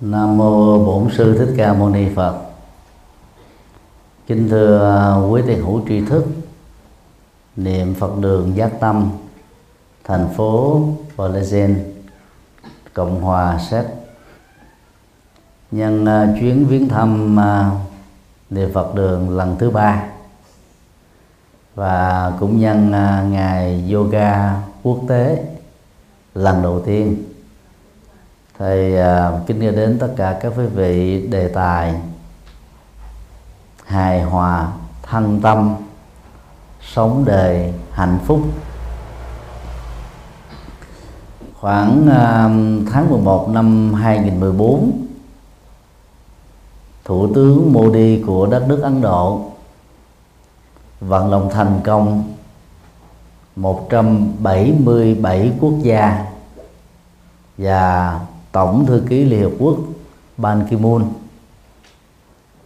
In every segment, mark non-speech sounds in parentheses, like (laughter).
Nam mô Bổn sư Thích Ca Mâu Ni Phật. Kính thưa à, quý tiền hữu tri thức, niệm Phật đường Giác Tâm, thành phố Valencia, Cộng hòa Séc. Nhân à, chuyến viếng thăm à, niệm Phật đường lần thứ ba và cũng nhân ngày yoga quốc tế lần đầu tiên thầy uh, à, kính nghe đến tất cả các quý vị đề tài hài hòa thân tâm sống đời hạnh phúc. Khoảng uh, tháng 11 năm 2014 Thủ tướng Modi của đất nước Ấn Độ vận động thành công 177 quốc gia và Tổng thư ký Liên Hợp Quốc Ban Ki-moon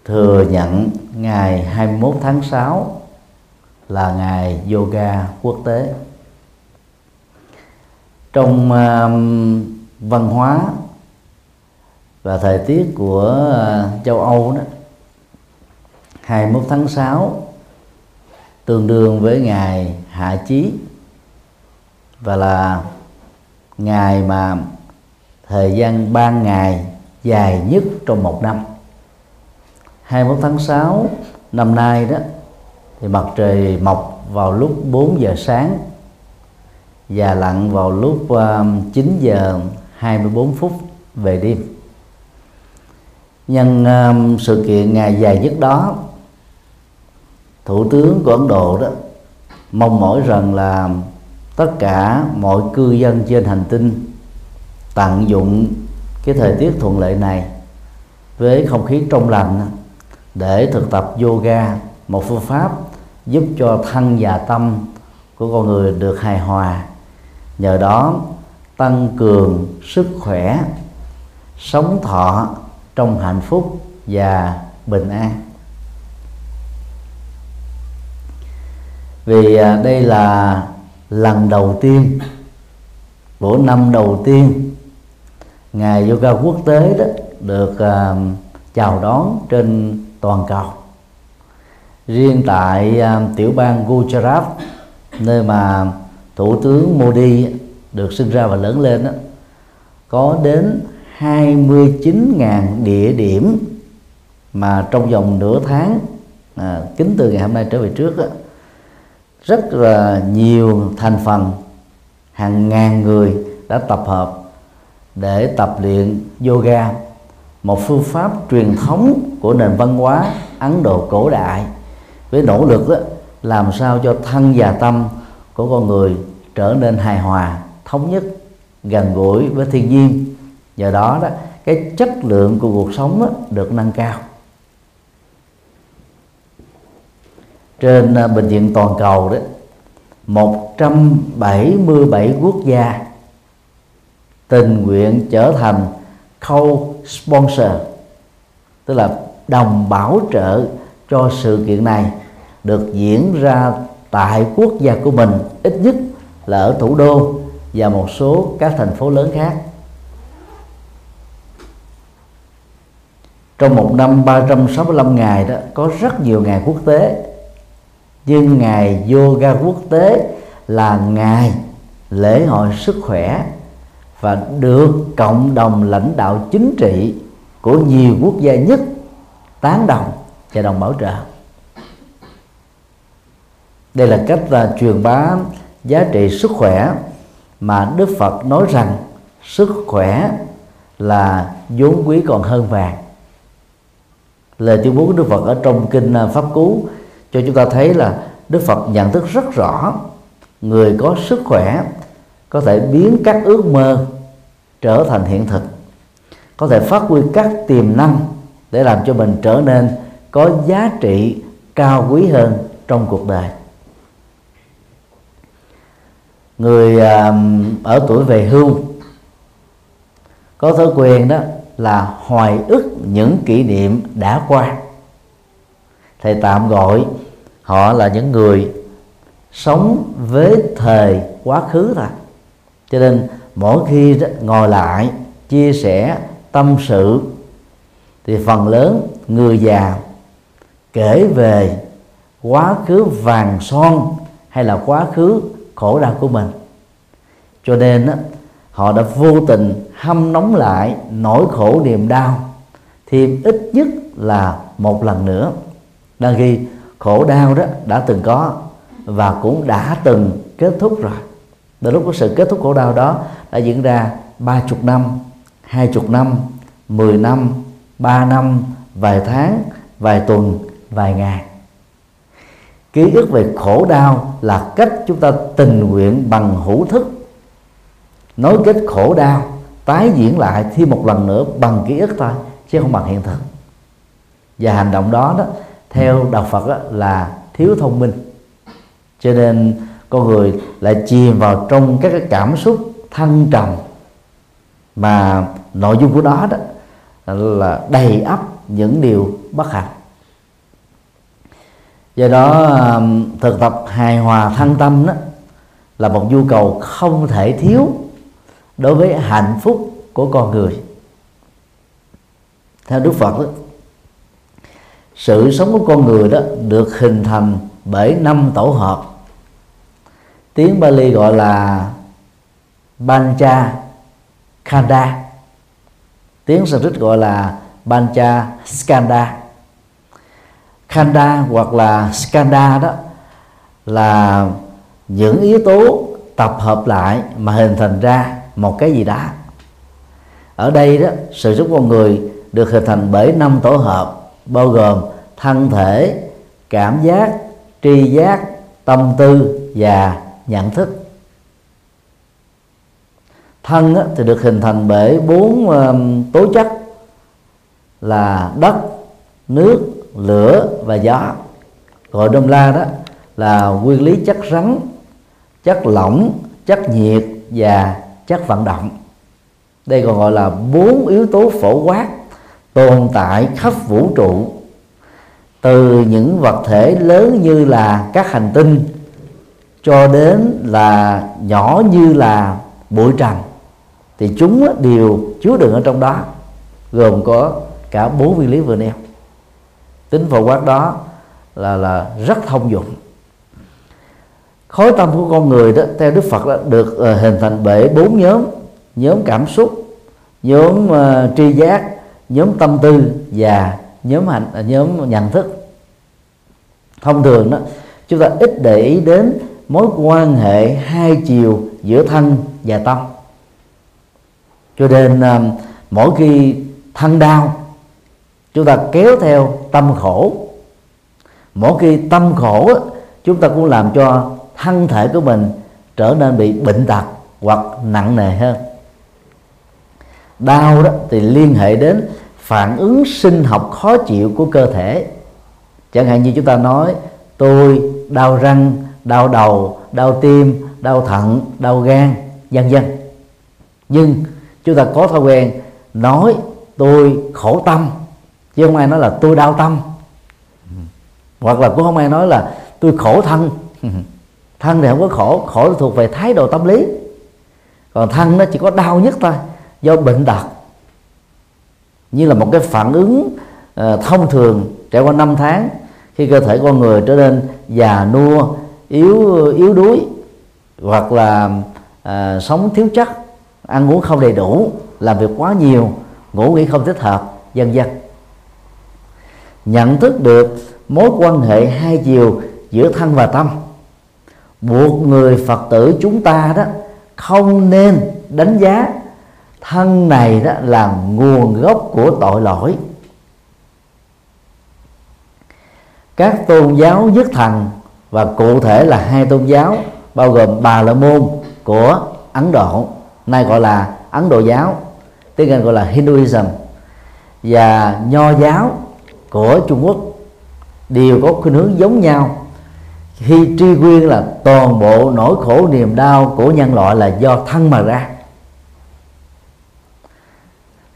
thừa nhận ngày 21 tháng 6 là ngày yoga quốc tế. Trong uh, văn hóa và thời tiết của uh, châu Âu đó 21 tháng 6 tương đương với ngày hạ chí và là ngày mà thời gian 3 ngày dài nhất trong một năm. 21 tháng 6 năm nay đó thì mặt trời mọc vào lúc 4 giờ sáng và lặn vào lúc um, 9 giờ 24 phút về đêm. Nhân um, sự kiện ngày dài nhất đó thủ tướng của ấn độ đó mong mỏi rằng là tất cả mọi cư dân trên hành tinh tận dụng cái thời tiết thuận lợi này với không khí trong lành để thực tập yoga, một phương pháp giúp cho thân và tâm của con người được hài hòa. Nhờ đó, tăng cường sức khỏe, sống thọ trong hạnh phúc và bình an. Vì à, đây là lần đầu tiên của năm đầu tiên ngày yoga quốc tế đó được uh, chào đón trên toàn cầu. Riêng tại uh, tiểu bang Gujarat nơi mà thủ tướng Modi được sinh ra và lớn lên đó, có đến 29.000 địa điểm mà trong vòng nửa tháng à, kính từ ngày hôm nay trở về trước đó, rất là nhiều thành phần hàng ngàn người đã tập hợp để tập luyện yoga một phương pháp truyền thống của nền văn hóa Ấn Độ cổ đại. Với nỗ lực đó, làm sao cho thân và tâm của con người trở nên hài hòa thống nhất gần gũi với thiên nhiên. Nhờ đó đó cái chất lượng của cuộc sống đó, được nâng cao. Trên à, bệnh viện toàn cầu đó 177 quốc gia tình nguyện trở thành co-sponsor tức là đồng bảo trợ cho sự kiện này, được diễn ra tại quốc gia của mình, ít nhất là ở thủ đô và một số các thành phố lớn khác. Trong một năm 365 ngày đó, có rất nhiều ngày quốc tế. Nhưng ngày yoga quốc tế là ngày lễ hội sức khỏe và được cộng đồng lãnh đạo chính trị của nhiều quốc gia nhất tán đồng và đồng bảo trợ. Đây là cách là truyền bá giá trị sức khỏe mà Đức Phật nói rằng sức khỏe là vốn quý còn hơn vàng. Lời tuyên bố của Đức Phật ở trong kinh à, Pháp Cú cho chúng ta thấy là Đức Phật nhận thức rất rõ người có sức khỏe có thể biến các ước mơ trở thành hiện thực. Có thể phát huy các tiềm năng để làm cho mình trở nên có giá trị, cao quý hơn trong cuộc đời. Người ở tuổi về hưu có thói quen đó là hoài ức những kỷ niệm đã qua. Thầy tạm gọi họ là những người sống với thời quá khứ thôi. Cho nên mỗi khi ngồi lại chia sẻ tâm sự thì phần lớn người già kể về quá khứ vàng son hay là quá khứ khổ đau của mình. Cho nên đó, họ đã vô tình hâm nóng lại nỗi khổ niềm đau thêm ít nhất là một lần nữa. Đang khi khổ đau đó đã từng có và cũng đã từng kết thúc rồi từ lúc có sự kết thúc khổ đau đó đã diễn ra ba chục năm hai chục năm mười năm ba năm vài tháng vài tuần vài ngày. Ký ức về khổ đau là cách chúng ta tình nguyện bằng hữu thức. Nối kết khổ đau tái diễn lại thêm một lần nữa bằng ký ức thôi chứ không bằng hiện thực. Và hành động đó đó theo đạo Phật đó, là thiếu thông minh. Cho nên con người lại chìm vào trong các cái cảm xúc thăng trầm mà nội dung của đó đó là đầy ắp những điều bất hạnh. Do đó um, thực tập hài hòa thân tâm đó là một nhu cầu không thể thiếu đối với hạnh phúc của con người. Theo đức phật đó, sự sống của con người đó được hình thành bởi năm tổ hợp tiếng Bali gọi là Bancha Khanda. Tiếng Sanskrit gọi là Bancha Skanda. Khanda hoặc là Skanda đó là những yếu tố tập hợp lại mà hình thành ra một cái gì đó. Ở đây đó, sự sống con người được hình thành bởi năm tổ hợp, bao gồm thân thể, cảm giác, tri giác, tâm tư và nhận thức. Thân thì được hình thành bởi bốn tố chất là đất, nước, lửa và gió. Gọi đông la đó là nguyên lý chất rắn, chất lỏng, chất nhiệt và chất vận động. Đây còn gọi là bốn yếu tố phổ quát tồn tại khắp vũ trụ, từ những vật thể lớn như là các hành tinh cho đến là nhỏ như là bụi trần thì chúng đều chứa đựng ở trong đó gồm có cả bốn nguyên lý vừa nêu. Tính phổ quát đó là là rất thông dụng. Khối tâm của con người đó theo đức phật đó, được uh, hình thành bởi bốn nhóm. Nhóm cảm xúc nhóm uh, tri giác nhóm tâm tư và nhóm hành uh, nhóm nhận thức. Thông thường đó chúng ta ít để ý đến mối quan hệ hai chiều giữa thân và tâm. Cho nên à, mỗi khi thân đau, chúng ta kéo theo tâm khổ. Mỗi khi tâm khổ chúng ta cũng làm cho thân thể của mình trở nên bị bệnh tật hoặc nặng nề hơn. Đau đó thì liên hệ đến phản ứng sinh học khó chịu của cơ thể. Chẳng hạn như chúng ta nói, tôi đau răng đau đầu đau tim đau thận đau gan vân vân. Nhưng chúng ta có thói quen nói tôi khổ tâm chứ không ai nói là tôi đau tâm. Hoặc là cũng không ai nói là tôi khổ thân. (laughs) Thân thì không có khổ khổ thuộc về thái độ tâm lý. Còn thân nó chỉ có đau nhất thôi do bệnh tật. Như là một cái phản ứng uh, thông thường trải qua 5 tháng khi cơ thể con người trở nên già nua yếu yếu đuối hoặc là à, sống thiếu chất ăn uống không đầy đủ làm việc quá nhiều ngủ nghỉ không thích hợp vân vân. Nhận thức được mối quan hệ hai chiều giữa thân và tâm. Buộc người phật tử chúng ta đó không nên đánh giá thân này đó là nguồn gốc của tội lỗi. Các tôn giáo nhất thần và cụ thể là hai tôn giáo, bao gồm bà la môn của ấn độ, nay gọi là ấn độ giáo, tiếng anh gọi là hinduism, và nho giáo của trung quốc đều có khuynh hướng giống nhau. Khi tri nguyên là toàn bộ nỗi khổ niềm đau của nhân loại là do thân mà ra.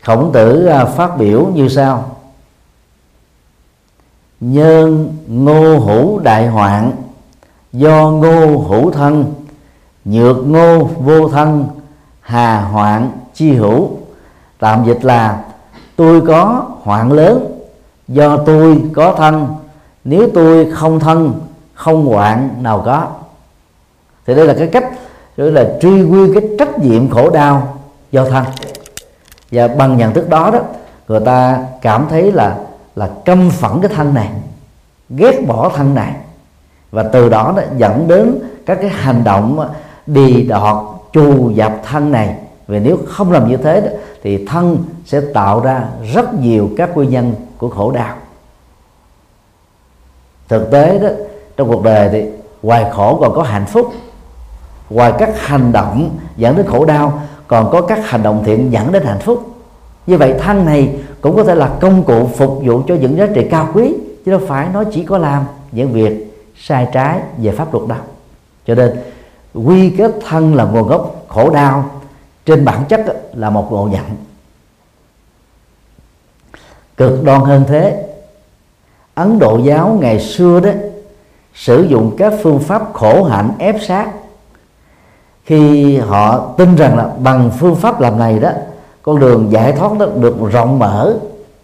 Khổng tử à, phát biểu như sau. Nhân ngô hữu đại hoạn do ngô hữu thân, nhược ngô vô thân, hà hoạn chi hữu. Tạm dịch là, tôi có hoạn lớn, do tôi có thân. Nếu tôi không thân, không hoạn nào có. Thì đây là cái cách gọi là truy nguyên cái trách nhiệm khổ đau do thân. Và bằng nhận thức đó đó, người ta cảm thấy là là căm phẫn cái thân này, ghét bỏ thân này và từ đó đó dẫn đến các cái hành động ờ, đi đọt trù dập thân này. Vì nếu không làm như thế đó, thì thân sẽ tạo ra rất nhiều các nguyên nhân của khổ đau. Thực tế đó trong cuộc đời thì ngoài khổ còn có hạnh phúc ngoài các hành động dẫn đến khổ đau còn có các hành động thiện dẫn đến hạnh phúc. Như vậy thân này cũng có thể là công cụ phục vụ cho những giá trị cao quý chứ đâu phải nó chỉ có làm những việc sai trái về pháp luật đâu cho nên, quy kết thân là nguồn gốc khổ đau trên bản chất là một ngộ nhận. Cực đoan hơn thế, ấn độ giáo ngày xưa đó sử dụng các phương pháp khổ hạnh ép sát. Khi họ tin rằng là bằng phương pháp làm này đó, con đường giải thoát đó được rộng mở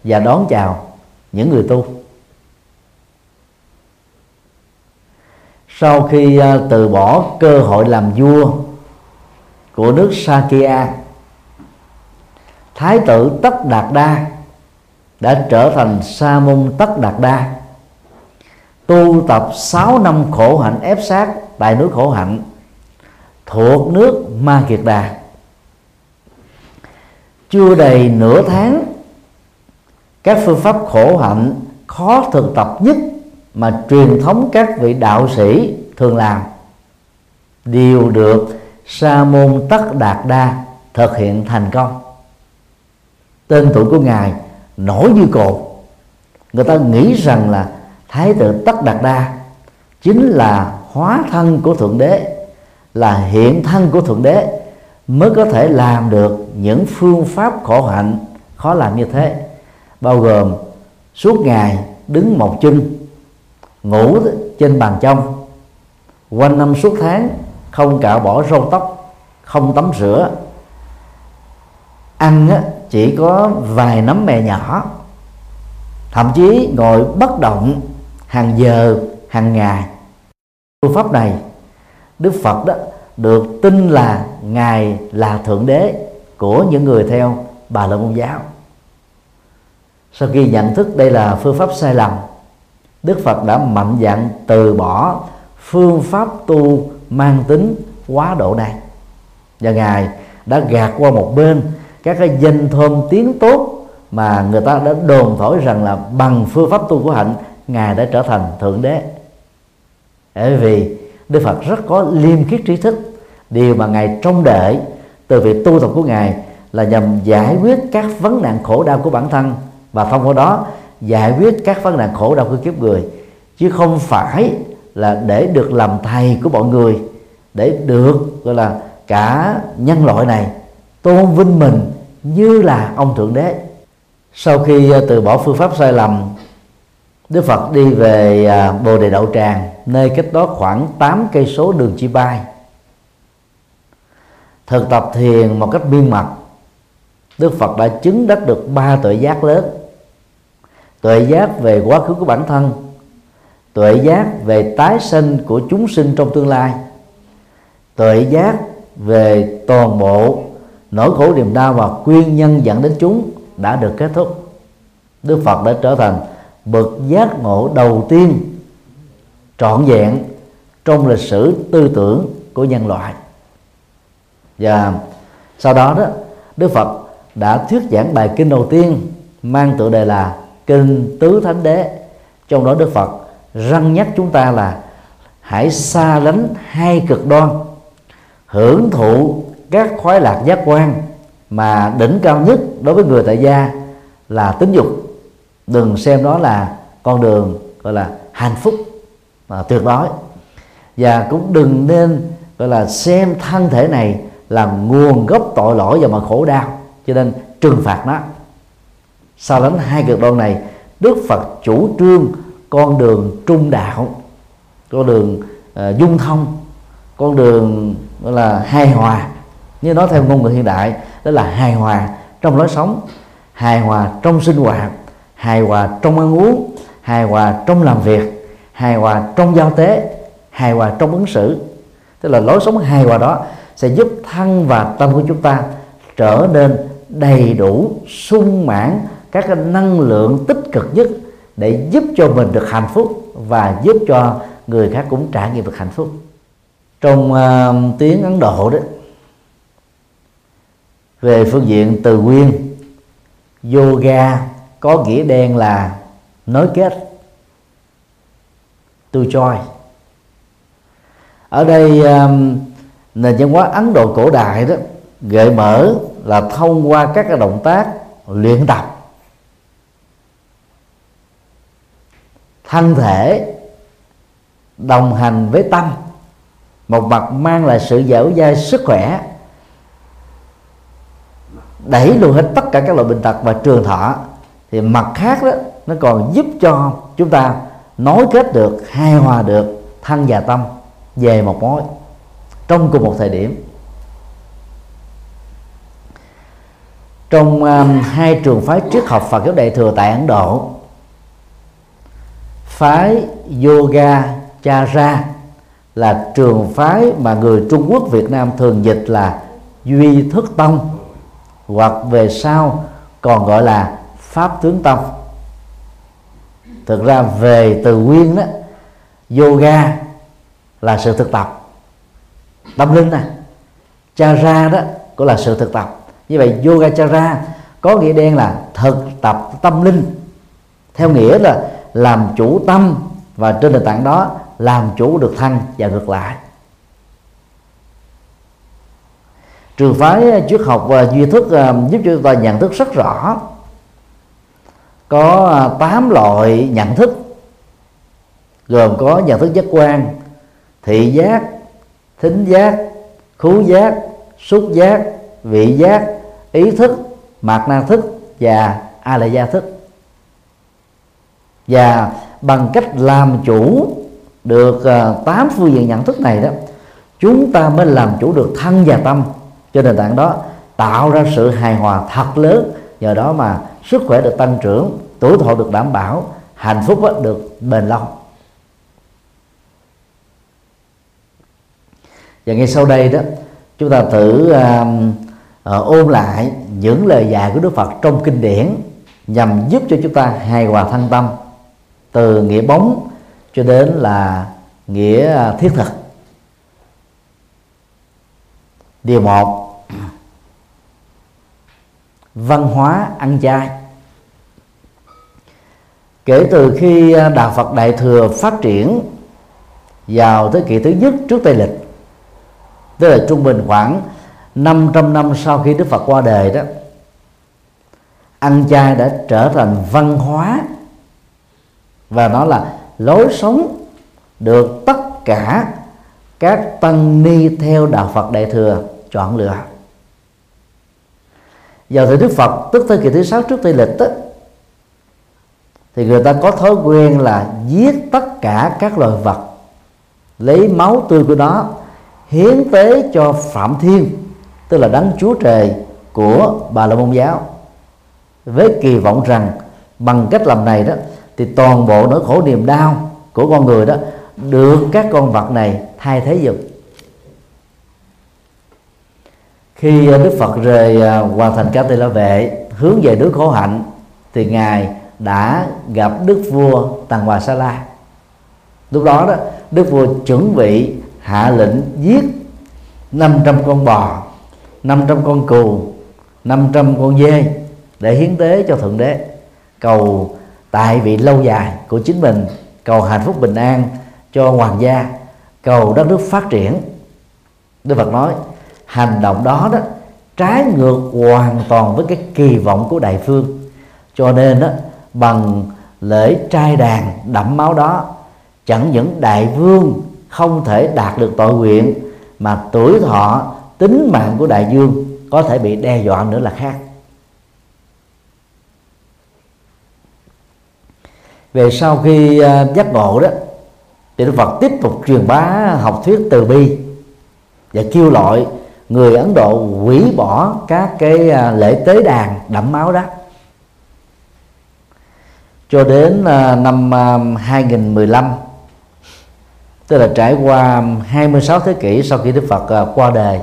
và đón chào những người tu. Sau khi à, từ bỏ cơ hội làm vua của nước Sakya, Thái tử Tất Đạt Đa đã trở thành Sa môn Tất Đạt Đa, tu tập 6 năm khổ hạnh ép sát tại nước khổ hạnh thuộc nước Ma Kiệt Đà. Chưa đầy nửa tháng, các phương pháp khổ hạnh khó thực tập nhất mà truyền thống các vị đạo sĩ thường làm, đều được sa môn tất đạt đa thực hiện thành công. Tên tuổi của ngài nổi như cột người ta nghĩ rằng là thái tử tất đạt đa chính là hóa thân của thượng đế, là hiện thân của thượng đế mới có thể làm được những phương pháp khổ hạnh khó làm như thế. Bao gồm suốt ngày đứng một chân ngủ trên bàn trong quanh năm suốt tháng, không cạo bỏ râu tóc, không tắm rửa. Ăn chỉ có vài nấm mè nhỏ. Thậm chí ngồi bất động hàng giờ, hàng ngày. Phương pháp này, đức phật đó, được tin là ngài là thượng đế của những người theo bà la môn giáo. Sau khi nhận thức đây là phương pháp sai lầm đức phật đã mạnh dạn từ bỏ phương pháp tu mang tính quá độ này. Và ngài đã gạt qua một bên các cái danh thơm tiếng tốt mà người ta đã đồn thổi rằng là bằng phương pháp tu của hạnh, ngài đã trở thành thượng đế. Bởi vì đức phật rất có liêm khiết trí thức. Điều mà ngài trông đợi từ việc tu tập của ngài là nhằm giải quyết các vấn nạn khổ đau của bản thân. Và thông qua đó giải quyết các vấn nạn khổ đau của kiếp người, chứ không phải là để được làm thầy của mọi người, để được, gọi là, cả nhân loại này tôn vinh mình như là ông thượng đế. Sau khi ờ, từ bỏ phương pháp sai lầm, Đức Phật đi về à, Bồ Đề Đậu Tràng, nơi cách đó khoảng 8 cây số đường chi bay thực tập thiền một cách biên mật Đức Phật đã chứng đắc được ba tuệ giác lớn tuệ giác về quá khứ của bản thân, tuệ giác về tái sinh của chúng sinh trong tương lai, tuệ giác về toàn bộ nỗi khổ niềm đau và nguyên nhân dẫn đến chúng đã được kết thúc. Đức Phật đã trở thành bậc giác ngộ đầu tiên trọn vẹn trong lịch sử tư tưởng của nhân loại. Và sau đó đó, Đức Phật đã thuyết giảng bài kinh đầu tiên mang tựa đề là kinh tứ thánh đế. Trong đó Đức Phật răng nhắc chúng ta là hãy xa lánh hai cực đoan, hưởng thụ các khoái lạc giác quan mà đỉnh cao nhất đối với người tại gia là tính dục. Đừng xem đó là con đường gọi là hạnh phúc mà tuyệt đối. Và cũng đừng nên gọi là xem thân thể này là nguồn gốc tội lỗi và mà khổ đau, cho nên trừng phạt nó sau đến hai cực đoan này đức phật chủ trương con đường trung đạo con đường uh, dung thông con đường gọi là hài hòa. Như nói theo ngôn ngữ hiện đại đó là hài hòa trong lối sống hài hòa trong sinh hoạt hài hòa trong ăn uống hài hòa trong làm việc hài hòa trong giao tế hài hòa trong ứng xử. Tức là lối sống hài hòa đó sẽ giúp thân và tâm của chúng ta trở nên đầy đủ sung mãn các cái năng lượng tích cực nhất để giúp cho mình được hạnh phúc và giúp cho người khác cũng trải nghiệm được hạnh phúc. Trong uh, tiếng ấn độ đó về phương diện từ nguyên yoga có nghĩa đen là nối kết to joy. Ở đây um, nền văn hóa ấn độ cổ đại đó gợi mở là thông qua các cái động tác luyện tập thân thể đồng hành với tâm một mặt mang lại sự dẻo dai sức khỏe đẩy lùi hết tất cả các loại bệnh tật và trường thọ thì mặt khác đó nó còn giúp cho chúng ta nối kết được hài hòa được thân và tâm về một mối trong cùng một thời điểm. Trong um, hai trường phái triết học Phật giáo Đại thừa tại Ấn Độ phái yoga cha ra là trường phái mà người Trung Quốc, Việt Nam thường dịch là duy thức tông, hoặc về sau còn gọi là pháp tướng tông. Thực ra về từ nguyên đó, yoga là sự thực tập, tâm linh này chara đó cũng là sự thực tập. Như vậy yoga cha ra có nghĩa đen là thực tập tâm linh, theo nghĩa là làm chủ tâm và trên nền tảng đó làm chủ được thân và ngược lại. Trường phái à, triết học và duy thức à, giúp cho chúng ta nhận thức rất rõ có à, 8 loại nhận thức, gồm có nhận thức giác quan, thị giác, thính giác, khứu giác, xúc giác, vị giác, ý thức, mạt na thức và a la gia thức và bằng cách làm chủ được ờ, tám phương diện nhận thức này đó chúng ta mới làm chủ được thân và tâm. Cho nền tảng đó tạo ra sự hài hòa thật lớn. Nhờ đó mà sức khỏe được tăng trưởng tuổi thọ được đảm bảo hạnh phúc được bền lâu. Và ngay sau đây đó chúng ta thử uh, uh, ôn lại những lời dạy của Đức Phật trong kinh điển nhằm giúp cho chúng ta hài hòa thân tâm từ nghĩa bóng cho đến là nghĩa à, thiết thực. Điều một, văn hóa ăn chay. Kể từ khi à, đạo Phật Đại thừa phát triển vào thế kỷ thứ nhất trước Tây lịch, tức là trung bình khoảng 500 năm sau khi Đức Phật qua đời đó, ăn chay đã trở thành văn hóa và nó là lối sống được tất cả các tăng ni theo đạo Phật Đại thừa chọn lựa. Vào thời Đức Phật tức thế kỷ thứ sáu trước Tây lịch đó, thì người ta có thói quen là giết tất cả các loài vật lấy máu tươi của nó hiến tế cho phạm thiên tức là đấng chúa trời của bà la môn giáo với kỳ vọng rằng bằng cách làm này đó thì toàn bộ nỗi khổ niềm đau của con người đó được các con vật này thay thế dùng khi đức phật rời à, hoàn thành ca tỳ la vệ, hướng về nước khổ hạnh, thì ngài đã gặp đức vua tần hòa sa la. Lúc đó đó, đức vua chuẩn bị hạ lệnh giết 500 con bò 500 con cừu 500 con dê để hiến tế cho thượng đế, cầu tại vị lâu dài của chính mình. Cầu hạnh phúc bình an cho hoàng gia. Cầu đất nước phát triển. Đức Phật nói, hành động đó đó, trái ngược hoàn toàn với cái kỳ vọng của đại phương. Cho nên đó, bằng lễ trai đàn đẫm máu đó, chẳng những đại vương không thể đạt được tội nguyện, mà tuổi thọ, tính mạng của đại dương có thể bị đe dọa nữa là khác. Về sau khi à, giác ngộ đó, thì Đức Phật tiếp tục truyền bá học thuyết từ bi và kêu gọi người Ấn Độ hủy bỏ các cái à, lễ tế đàn đẫm máu đó. Cho đến à, năm 2015 tức là trải qua 26 thế kỷ sau khi Đức Phật qua đời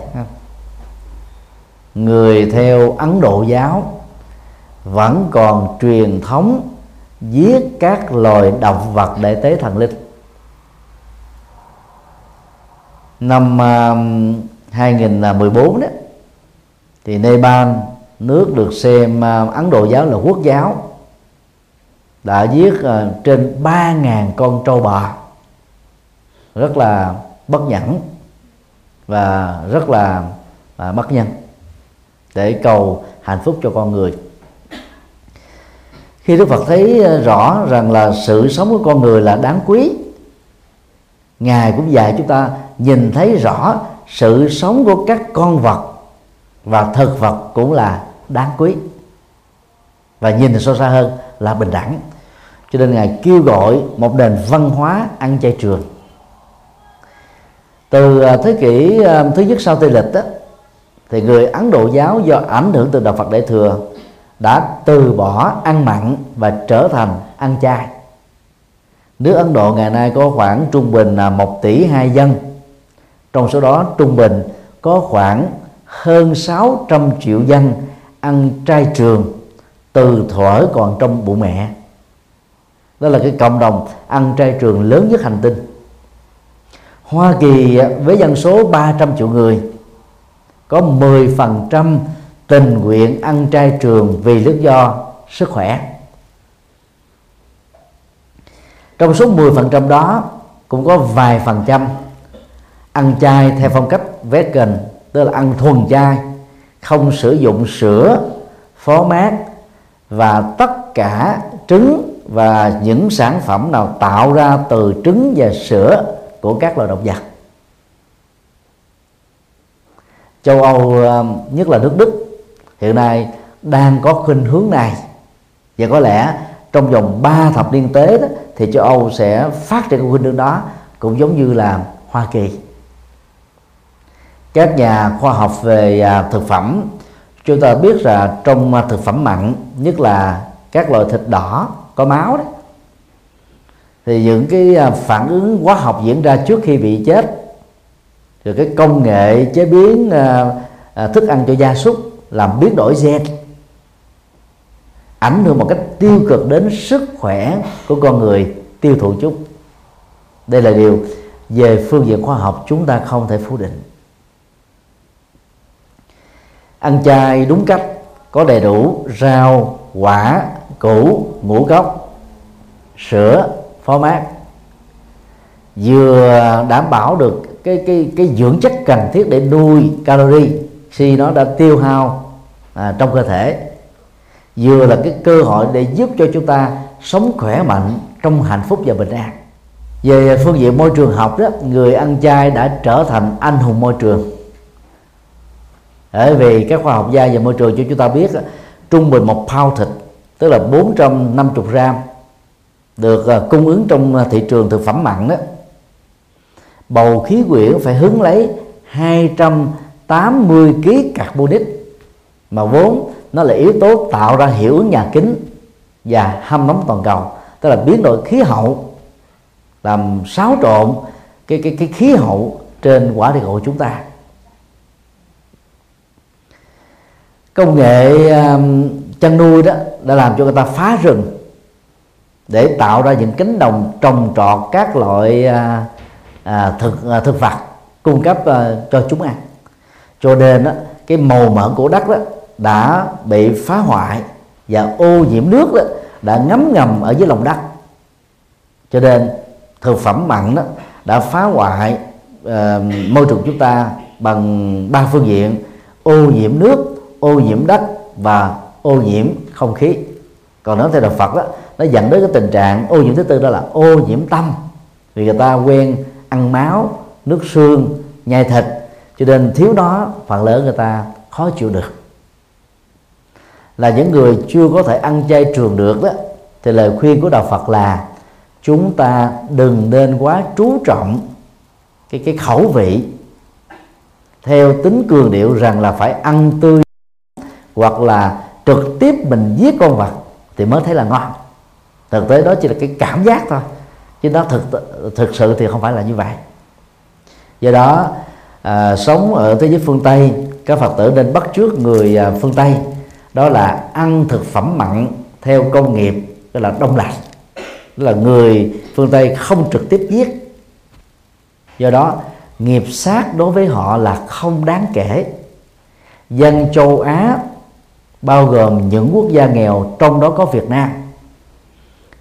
người theo Ấn Độ giáo vẫn còn truyền thống giết các loài động vật để tế thần linh. Năm um, 2014 đó thì Nepal nước được xem um, Ấn Độ giáo là quốc giáo đã giết uh, trên 3.000 con trâu bò. Rất là bất nhẫn và rất là uh, bất nhân để cầu hạnh phúc cho con người khi Đức Phật thấy ờ, rõ rằng là sự sống của con người là đáng quý ngài cũng dạy chúng ta nhìn thấy rõ sự sống của các con vật và thực vật cũng là đáng quý và nhìn sâu xa hơn là bình đẳng. Cho nên ngài kêu gọi một nền văn hóa ăn chay trường. Từ ờ, thế kỷ ờ, thứ nhất sau tây lịch đó, thì người ấn độ giáo do ảnh hưởng từ đạo phật đại thừa đã từ bỏ ăn mặn và trở thành ăn chay. Nước ấn độ ngày nay có khoảng trung bình là một tỷ hai dân. Trong số đó, trung bình có khoảng hơn 600 triệu dân ăn trai trường, từ thuở còn trong bụng mẹ. Đó là cái cộng đồng ăn trai trường lớn nhất hành tinh. Hoa Kỳ với dân số 300 triệu người, có 10% tình nguyện ăn trai trường vì lý do sức khỏe. Trong số 10% đó, cũng có vài phần trăm ăn chay theo phong cách vegan, tức là ăn thuần chay, không sử dụng sữa, phó mát và tất cả trứng và những sản phẩm nào tạo ra từ trứng và sữa của các loài động vật. Châu âu ờ, nhất là nước đức hiện nay đang có khuynh hướng này. Và có lẽ trong vòng 3 thập niên tế đó, thì châu âu sẽ phát triển cái khuynh hướng đó cũng giống như là hoa kỳ. Các nhà khoa học về à, thực phẩm chúng ta biết là trong à, thực phẩm mặn nhất là các loại thịt đỏ có máu đó thì những cái à, phản ứng hóa học diễn ra trước khi bị chết rồi cái công nghệ chế biến thức ăn cho gia súc làm biến đổi gen, ảnh hưởng một cách tiêu cực đến sức khỏe của con người, tiêu thụ chúng. Đây là điều về phương diện khoa học chúng ta không thể phủ định. Ăn chay đúng cách, có đầy đủ rau, quả, củ, ngũ cốc, sữa, phó mát. Vừa đảm bảo được cái cái cái dưỡng chất cần thiết để nuôi calorie khi nó đã tiêu hao à, trong cơ thể. Vừa là cái cơ hội để giúp cho chúng ta sống khỏe mạnh trong hạnh phúc và bình an. Về phương diện môi trường học đó người ăn chay đã trở thành anh hùng môi trường. Bởi vì các khoa học gia về môi trường cho chúng ta biết trung bình một pound thịt tức là 450 gram được à, cung ứng trong thị trường thực phẩm mặn đó. Bầu khí quyển phải hứng lấy 80 kg carbonic mà vốn nó là yếu tố tạo ra hiệu ứng nhà kính và hâm nóng toàn cầu tức là biến đổi khí hậu làm xáo trộn cái cái cái khí hậu trên quả địa cầu chúng ta. Công nghệ um, chăn nuôi đó đã làm cho người ta phá rừng để tạo ra những cánh đồng trồng trọt các loại à, à thực à, thực vật cung cấp à, cho chúng ăn cho nên đó, cái màu mỡ của đất đó đã bị phá hoại và ô nhiễm nước đó đã ngấm ngầm ở dưới lòng đất. Cho nên thực phẩm mặn đó đã phá hoại uh, môi trường chúng ta bằng ba phương diện ô nhiễm nước ô nhiễm đất và ô nhiễm không khí. Còn nói theo đạo Phật đó nó dẫn đến cái tình trạng ô nhiễm thứ tư đó là ô nhiễm tâm. Vì người ta quen ăn máu nước xương nhai thịt cho nên thiếu đó, phần lớn người ta khó chịu được. Là những người chưa có thể ăn chay trường được đó, thì lời khuyên của đạo Phật là chúng ta đừng nên quá chú trọng cái cái khẩu vị. Theo tính cường điệu rằng là phải ăn tươi hoặc là trực tiếp mình giết con vật thì mới thấy là ngon. Thực tế đó chỉ là cái cảm giác thôi, chứ nó thực thực sự thì không phải là như vậy. Do đó à, sống ở thế giới phương tây các phật tử nên bắt trước người à, phương tây. Đó là ăn thực phẩm mặn theo công nghiệp tức là đông lạnh. Tức là người phương tây không trực tiếp giết. Do đó nghiệp sát đối với họ là không đáng kể. Dân châu á bao gồm những quốc gia nghèo trong đó có việt nam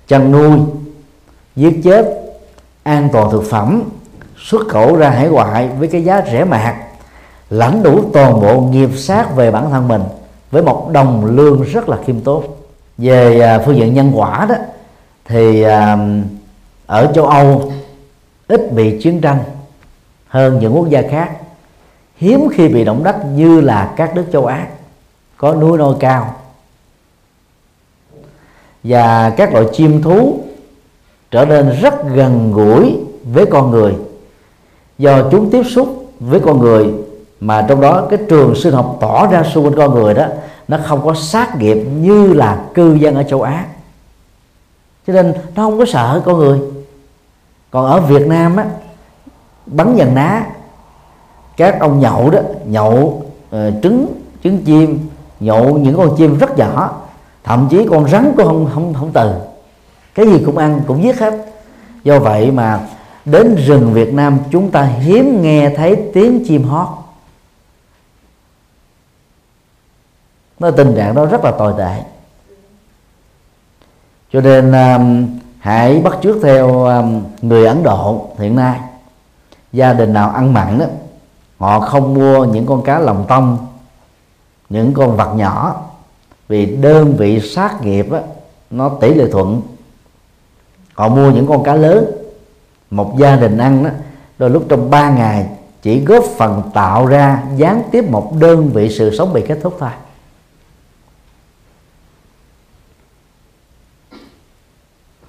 chăn nuôi giết chết an toàn thực phẩm xuất khẩu ra hải ngoại với cái giá rẻ mạt, lãnh đủ toàn bộ nghiệp sát về bản thân mình với một đồng lương rất là khiêm tốn. Về à, phương diện nhân quả đó, thì à, ở châu Âu ít bị chiến tranh hơn những quốc gia khác. Hiếm khi bị động đất như là các nước châu Á có núi non cao. Và các loại chim thú trở nên rất gần gũi với con người do chúng tiếp xúc với con người mà trong đó cái trường sinh học tỏ ra xung quanh con người đó nó không có sát nghiệp như là cư dân ở châu Á. Cho nên nó không có sợ con người. Còn ở Việt Nam á bắn dần ná các ông nhậu đó nhậu uh, trứng trứng chim nhậu những con chim rất nhỏ thậm chí con rắn cũng không không không từ. Cái gì cũng ăn cũng giết hết. Do vậy mà đến rừng Việt Nam chúng ta hiếm nghe thấy tiếng chim hót. Nó tình trạng đó rất là tồi tệ. Cho nên um, hãy bắt chước theo um, người Ấn Độ hiện nay. Gia đình nào ăn mặn đó họ không mua những con cá lòng tông những con vật nhỏ vì đơn vị sát nghiệp á, nó tỷ lệ thuận. Họ mua những con cá lớn một gia đình ăn đó, đôi lúc trong 3 ngày chỉ góp phần tạo ra, gián tiếp một đơn vị sự sống bị kết thúc thôi.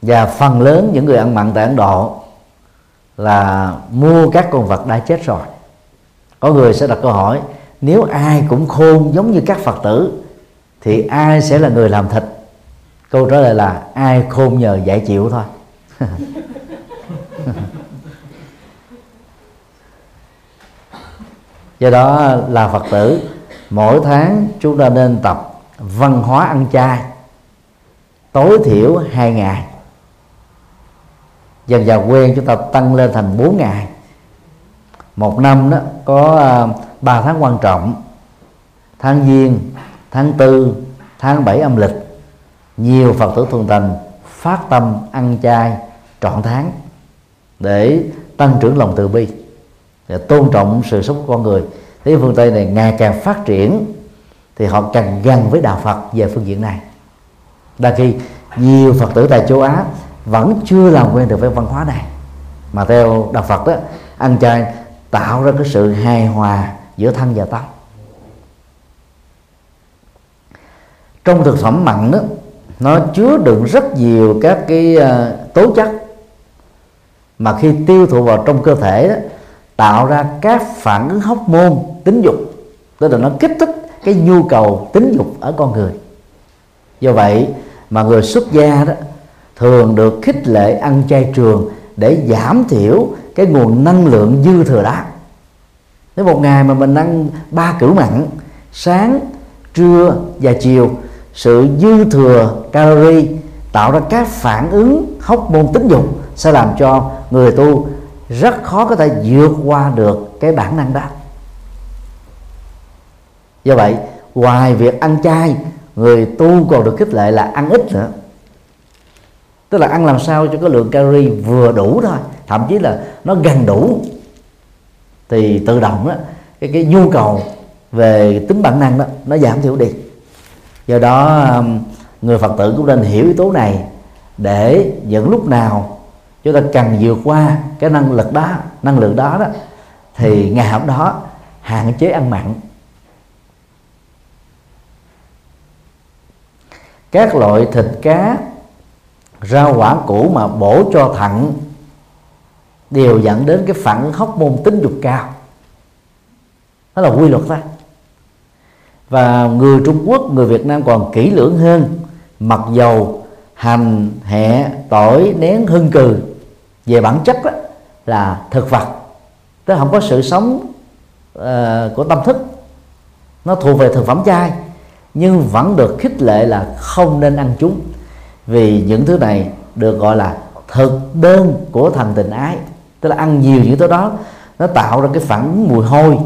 Và phần lớn những người ăn mặn tại Ấn Độ là mua các con vật đã chết rồi. Có người sẽ đặt câu hỏi, nếu ai cũng khôn giống như các phật tử, thì ai sẽ là người làm thịt? Câu trả lời là ai khôn nhờ giải chịu thôi. (laughs) do đó là phật tử mỗi tháng chúng ta nên tập văn hóa ăn chay tối thiểu hai ngày. Dần dần quen chúng ta tăng lên thành 4 ngày. Một năm đó có à, ba tháng quan trọng tháng giêng tháng tư tháng bảy âm lịch. Nhiều phật tử thuần thành phát tâm ăn chay trọn tháng để tăng trưởng lòng từ bi để tôn trọng sự sống của con người. Thế phương tây này ngày càng phát triển thì họ càng gần với đạo phật về phương diện này. Đa khi nhiều phật tử tại châu á vẫn chưa làm quen được với văn hóa này mà theo đạo phật đó ăn chay tạo ra cái sự hài hòa giữa thân và tâm. Trong thực phẩm mặn đó nó chứa đựng rất nhiều các cái uh, tố chất mà khi tiêu thụ vào trong cơ thể đó, tạo ra các phản ứng hóc môn tính dục. Tức là nó kích thích cái nhu cầu tính dục ở con người. Do vậy mà người xuất gia đó thường được khích lệ ăn chay trường để giảm thiểu cái nguồn năng lượng dư thừa đó. Nếu một ngày mà mình ăn ba cửu mặn sáng trưa và chiều sự dư thừa calorie tạo ra các phản ứng hóc môn tính dục sẽ làm cho người tu rất khó có thể vượt qua được cái bản năng đó. Do vậy, ngoài việc ăn chay, người tu còn được khích lệ là ăn ít nữa. Tức là ăn làm sao cho cái lượng calorie vừa đủ thôi, thậm chí là nó gần đủ. Thì tự động đó cái cái nhu cầu về tính bản năng đó, nó giảm thiểu đi. Do đó người phật tử cũng nên hiểu yếu tố này để những lúc nào chúng ta cần vượt qua cái năng lực đó, năng lượng đó đó. Thì ngày hôm đó, hạn chế ăn mặn. Các loại thịt cá, rau quả củ mà bổ cho thận đều dẫn đến cái phản hóc môn tính dục cao. Đó là quy luật đó. Và người Trung Quốc, người Việt Nam còn kỹ lưỡng hơn. Mặc dầu hành, hẹ, tỏi, nén hương cừ về bản chất đó, là thực vật. Tức không có sự sống uh, của tâm thức. Nó thuộc về thực phẩm chay nhưng vẫn được khích lệ là không nên ăn chúng. Vì những thứ này được gọi là thực đơn của thần tình ái. Tức là ăn nhiều những thứ đó nó tạo ra cái phản mùi hôi.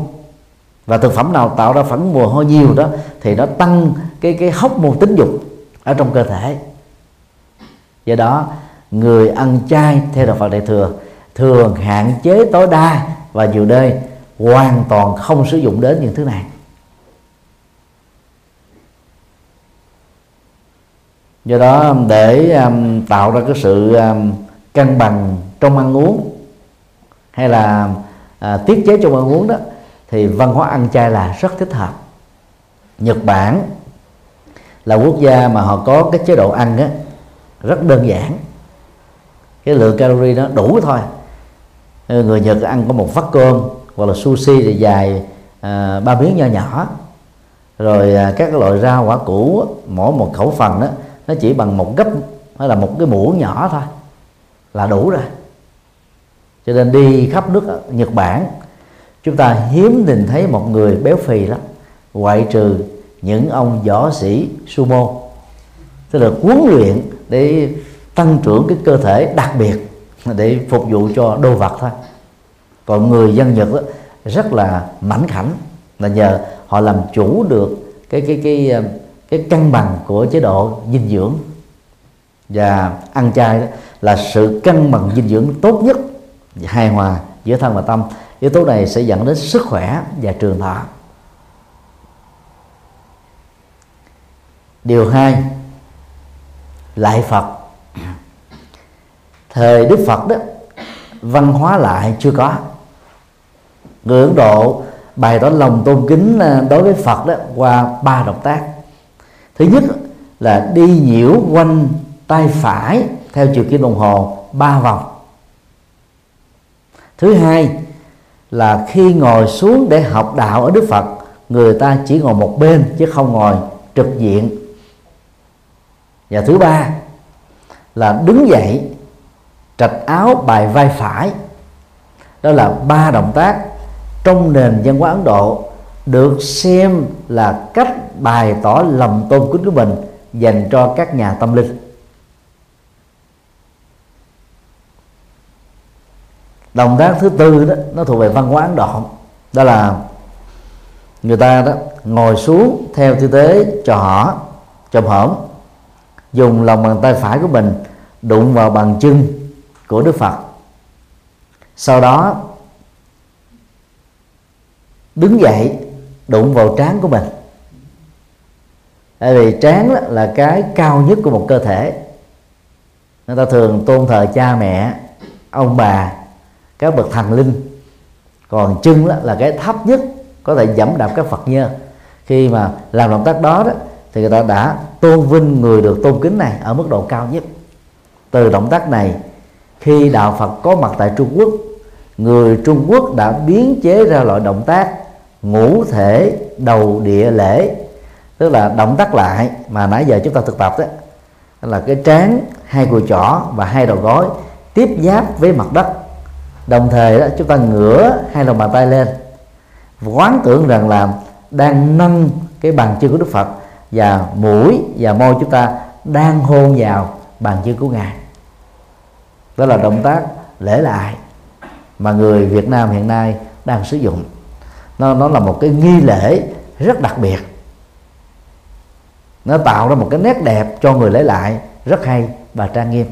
Và thực phẩm nào tạo ra phản mùi hôi nhiều đó thì nó tăng cái cái hóc môn tính dục ở trong cơ thể. Do đó người ăn chay theo đạo Phật Đại thừa thường hạn chế tối đa và nhiều nơi hoàn toàn không sử dụng đến những thứ này. Do đó để um, tạo ra cái sự um, cân bằng trong ăn uống hay là à, tiết chế trong ăn uống đó thì văn hóa ăn chay là rất thích hợp. Nhật Bản là quốc gia mà họ có cái chế độ ăn á rất đơn giản cái lượng calorie đó đủ thôi. Ờ, người Nhật ăn có một vắt cơm hoặc là sushi thì dài à, ba miếng nho nhỏ. Rồi à, các loại rau quả củ mỗi một khẩu phần đó nó chỉ bằng một gấp hay là một cái muỗng nhỏ thôi là đủ rồi. Cho nên đi khắp nước Nhật Bản chúng ta hiếm nhìn thấy một người béo phì lắm ngoại trừ những ông võ sĩ sumo. Tức là huấn luyện để tăng trưởng cái cơ thể đặc biệt để phục vụ cho đô vật thôi. Còn người dân Nhật đó, rất là mảnh khảnh là nhờ họ làm chủ được cái cái cái ờ, cái cân bằng của chế độ dinh dưỡng. Và ăn chay đó là sự cân bằng dinh dưỡng tốt nhất hài hòa giữa thân và tâm. Yếu tố này sẽ dẫn đến sức khỏe và trường thọ. Điều hai lại phật thời đức phật đó, văn hóa lại chưa có. Người ấn độ bày tỏ lòng tôn kính ờ, đối với phật đó qua ba động tác. Thứ nhất là đi nhiễu quanh tay phải theo chiều kim đồng hồ, ba vòng. Thứ hai là khi ngồi xuống để học đạo ở đức phật, người ta chỉ ngồi một bên chứ không ngồi trực diện. Và thứ ba là đứng dậy trạch áo bài vai phải. Đó là ba động tác trong nền văn hóa ấn độ được xem là cách bày tỏ lòng tôn kính của mình dành cho các nhà tâm linh. Động tác thứ tư đó, nó thuộc về văn hóa ấn độ. Đó là người ta đó ngồi xuống theo tư thế trò họ, chồm hổm, dùng lòng bàn tay phải của mình đụng vào bàn chân của đức phật. Sau đó, đứng dậy, đụng vào trán của mình. Tại vì trán là cái cao nhất của một cơ thể. Người ta thường tôn thờ cha mẹ, ông bà, các bậc thần linh. Còn chân là cái thấp nhất có thể dẫm đạp các phật nhơ. Khi mà làm động tác đó đó, thì người ta đã tôn vinh người được tôn kính này ở mức độ cao nhất. Từ động tác này khi đạo phật có mặt tại trung quốc, người trung quốc đã biến chế ra loại động tác ngũ thể đầu địa lễ, tức là động tác lại mà nãy giờ chúng ta thực tập đó. Là cái trán, hai cùi chỏ và hai đầu gối tiếp giáp với mặt đất. Đồng thời đó, chúng ta ngửa hai lòng bàn tay lên, quán tưởng rằng là đang nâng cái bàn chân của Đức Phật và mũi và môi chúng ta đang hôn vào bàn chân của ngài đó là động tác lễ lại mà người Việt Nam hiện nay đang sử dụng. Nó nó là một cái nghi lễ rất đặc biệt. Nó tạo ra một cái nét đẹp cho người lễ lại rất hay và trang nghiêm.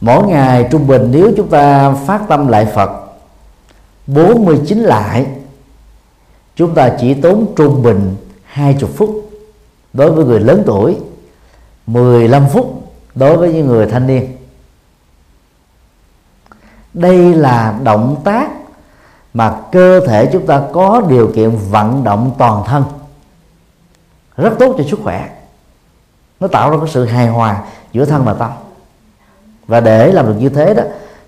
Mỗi ngày trung bình nếu chúng ta phát tâm lại Phật 49 lại, chúng ta chỉ tốn trung bình 20 phút. Đối với người lớn tuổi 15 phút đối với những người thanh niên. Đây là động tác mà cơ thể chúng ta có điều kiện vận động toàn thân. Rất tốt cho sức khỏe. Nó tạo ra cái sự hài hòa giữa thân và tâm. Và để làm được như thế đó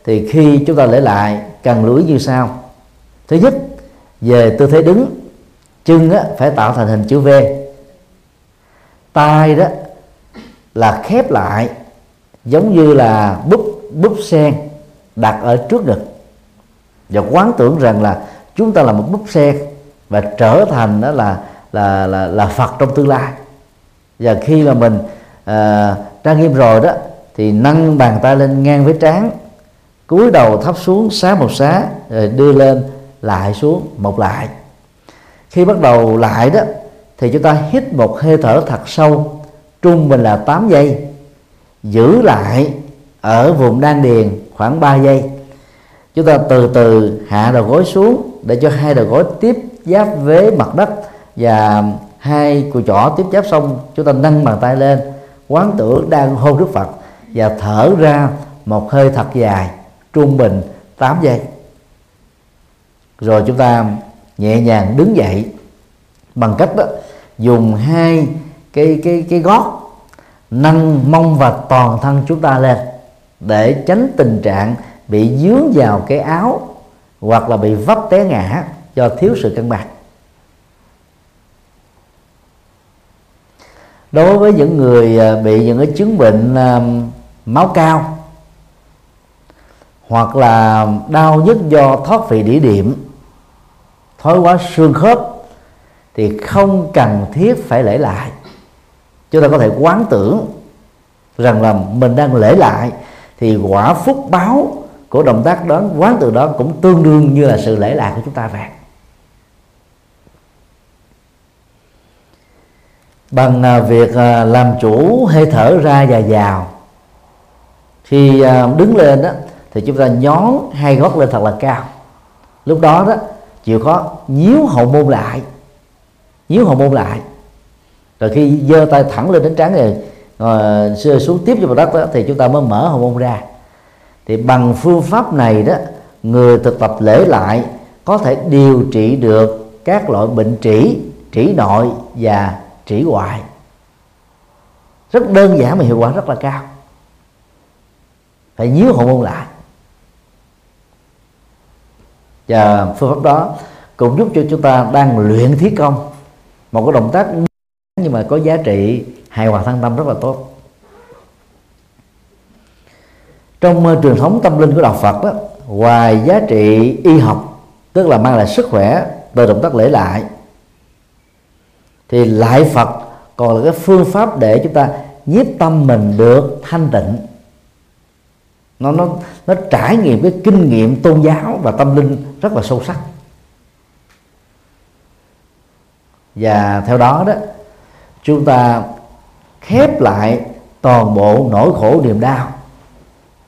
thì khi chúng ta lấy lại cần lưu ý như sau. Thứ nhất về tư thế đứng. Chân á, phải tạo thành hình chữ V. Tay đó là khép lại giống như là búp búp sen đặt ở trước ngực. Và quán tưởng rằng là chúng ta là một búp sen và trở thành đó là là là là Phật trong tương lai. Và khi mà mình à, trang nghiêm rồi đó thì nâng bàn tay lên ngang với trán cúi đầu thấp xuống xá một xá rồi đưa lên lại xuống một lại. Khi bắt đầu lại đó thì chúng ta hít một hơi thở thật sâu trung bình là 8 giây. Giữ lại ở vùng đan điền khoảng 3 giây. Chúng ta từ từ hạ đầu gối xuống để cho hai đầu gối tiếp giáp với mặt đất và hai cùi chỏ tiếp giáp xong chúng ta nâng bàn tay lên, quán tưởng đang hôn đức phật và thở ra một hơi thật dài, trung bình 8 giây. Rồi chúng ta nhẹ nhàng đứng dậy. Bằng cách đó, dùng hai cái cái cái gót nâng mông và toàn thân chúng ta lên để tránh tình trạng bị dướng vào cái áo hoặc là bị vấp té ngã do thiếu sự cân bằng. Đối với những người à, bị những cái chứng bệnh à, máu cao hoặc là đau nhức do thoát vị đĩa điểm thói quá xương khớp thì không cần thiết phải lễ lại chúng ta có thể quán tưởng rằng là mình đang lễ lại thì quả phúc báo của động tác đó, quán từ đó cũng tương đương như là sự lễ lại của chúng ta vậy. Bằng à, việc à, làm chủ hơi thở ra và vào. Khi à, đứng lên đó thì chúng ta nhón hai gót lên thật là cao. Lúc đó đó, chịu khó nhíu hậu môn lại, nhíu hậu môn lại rồi khi giơ tay thẳng lên đến trán rồi ờ, uh, xuống tiếp cho mặt đất đó, thì chúng ta mới mở hậu môn ra. Thì bằng phương pháp này đó người thực tập lễ lại có thể điều trị được các loại bệnh trĩ trĩ nội và trĩ ngoại rất đơn giản mà hiệu quả rất là cao. Phải nhíu hậu môn lại. Và phương pháp đó cũng giúp cho chúng ta đang luyện thiết công một cái động tác nhưng mà có giá trị hài hòa thân tâm rất là tốt. Trong uh, truyền thống tâm linh của đạo Phật đó ngoài giá trị y học tức là mang lại sức khỏe từ động tác lễ lại thì lại Phật còn là cái phương pháp để chúng ta nhiếp tâm mình được thanh tịnh. Nó nó nó trải nghiệm cái kinh nghiệm tôn giáo và tâm linh rất là sâu sắc. Và theo đó đó chúng ta khép lại toàn bộ nỗi khổ niềm đau,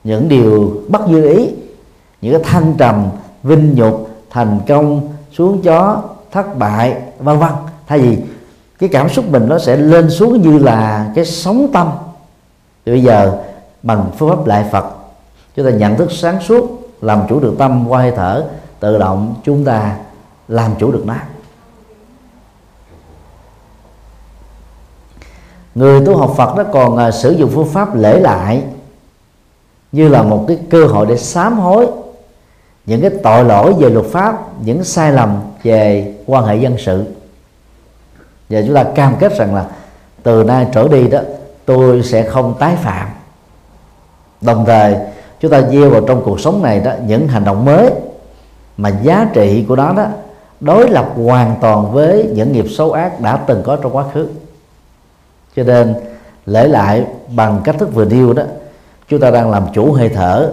những điều bất như ý, những cái thăng trầm, vinh nhục, thành công, xuống chó, thất bại, vân vân. Thay vì cái cảm xúc mình nó sẽ lên xuống như là cái sóng tâm. Thì bây giờ bằng phương pháp lại phật, chúng ta nhận thức sáng suốt, làm chủ được tâm, qua hơi thở, tự động chúng ta làm chủ được nó. Người tu học Phật nó còn à, sử dụng phương pháp lễ lại, như là một cái cơ hội để sám hối những cái tội lỗi về luật pháp, những sai lầm về quan hệ dân sự. Và chúng ta cam kết rằng là từ nay trở đi đó, tôi sẽ không tái phạm. Đồng thời, chúng ta gieo vào trong cuộc sống này đó những hành động mới mà giá trị của nó đó đối lập hoàn toàn với những nghiệp xấu ác đã từng có trong quá khứ cho nên, lễ lại bằng cách thức vừa nêu đó, chúng ta đang làm chủ hơi thở.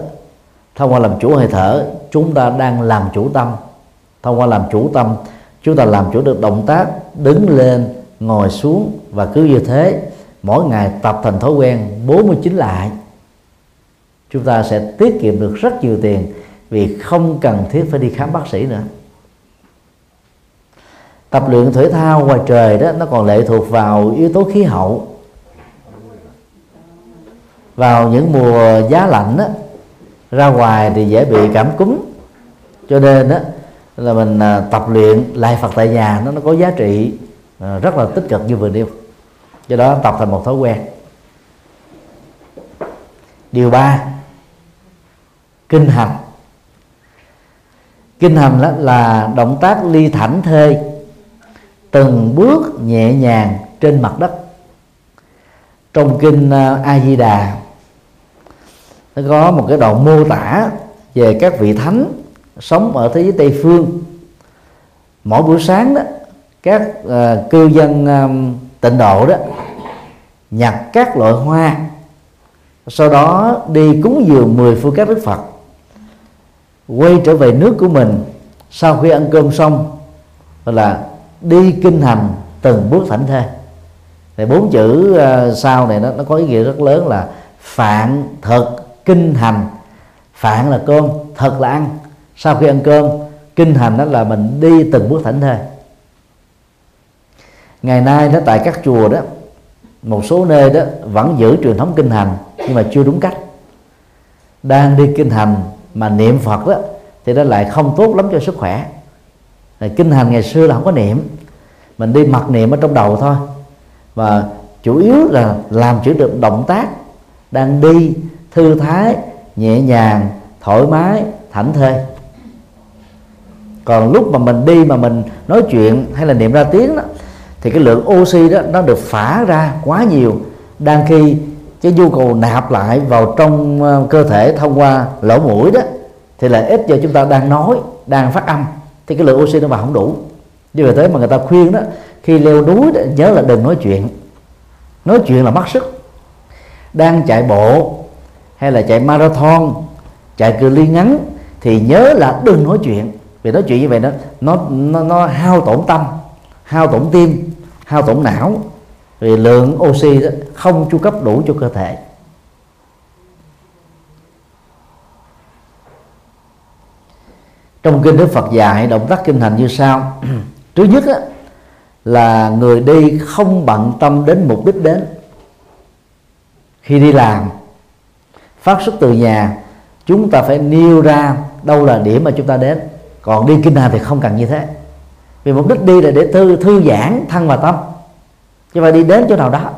Thông qua làm chủ hơi thở, chúng ta đang làm chủ tâm. Thông qua làm chủ tâm, chúng ta làm chủ được động tác, đứng lên, ngồi xuống và cứ như thế. Mỗi ngày tập thành thói quen 49 lại. Chúng ta sẽ tiết kiệm được rất nhiều tiền vì không cần thiết phải đi khám bác sĩ nữa tập luyện thể thao ngoài trời đó nó còn lệ thuộc vào yếu tố khí hậu. Vào những mùa giá lạnh đó, ra ngoài thì dễ bị cảm cúm. Cho nên đó là mình à, tập luyện lại Phật tại nhà nó nó có giá trị à, rất là tích cực như vừa nêu. Do đó tập thành một thói quen. Điều ba kinh hành. Kinh hành đó là động tác ly thảnh thê từng bước nhẹ nhàng trên mặt đất. Trong kinh à, A Di Đà nó có một cái đoạn mô tả về các vị thánh sống ở thế giới Tây phương. Mỗi buổi sáng đó các uh, cư dân um, tịnh độ đó nhặt các loại hoa sau đó đi cúng dường 10 phương các đức Phật quay trở về nước của mình. Sau khi ăn cơm xong là đi kinh hành từng bước thảnh thê. Thì bốn chữ ờ, sau này nó, nó có ý nghĩa rất lớn là phạn thực kinh hành. Phạn là cơm thật là ăn. Sau khi ăn cơm kinh hành đó là mình đi từng bước thảnh thê. Ngày nay đó tại các chùa đó một số nơi đó vẫn giữ truyền thống kinh hành nhưng mà chưa đúng cách. Đang đi kinh hành mà niệm phật đó thì nó lại không tốt lắm cho sức khỏe là kinh hành ngày xưa là không có niệm. Mình đi mặc niệm ở trong đầu thôi. Và chủ yếu là làm chữ được động tác, đang đi, thư thái, nhẹ nhàng, thoải mái, thảnh thơi. Còn lúc mà mình đi mà mình nói chuyện hay là niệm ra tiếng đó, thì cái lượng oxy đó, nó được phả ra quá nhiều, đang khi cái nhu cầu nạp lại vào trong ờ, cơ thể thông qua lỗ mũi đó, thì là ít giờ chúng ta đang nói, đang phát âm thì cái lượng oxy nó vào không đủ. Như vậy tới mà người ta khuyên đó khi leo núi đó, nhớ là đừng nói chuyện. Nói chuyện là mất sức. Đang chạy bộ hay là chạy marathon chạy cự ly ngắn thì nhớ là đừng nói chuyện. Vì nói chuyện như vậy đó nó nó, nó hao tổn tâm hao tổn tim hao tổn não. Vì lượng oxy đó không chu cấp đủ cho cơ thể. Trong kinh đức phật dạy động tác kinh hành như sau. (clears throat) Thứ nhất á, là người đi không bận tâm đến mục đích đến. Khi đi làm phát xuất từ nhà chúng ta phải nêu ra đâu là điểm mà chúng ta đến. Còn đi kinh hành thì không cần như thế. Vì mục đích đi là để thư thư giãn thân và tâm. Chứ phải đi đến chỗ nào đó.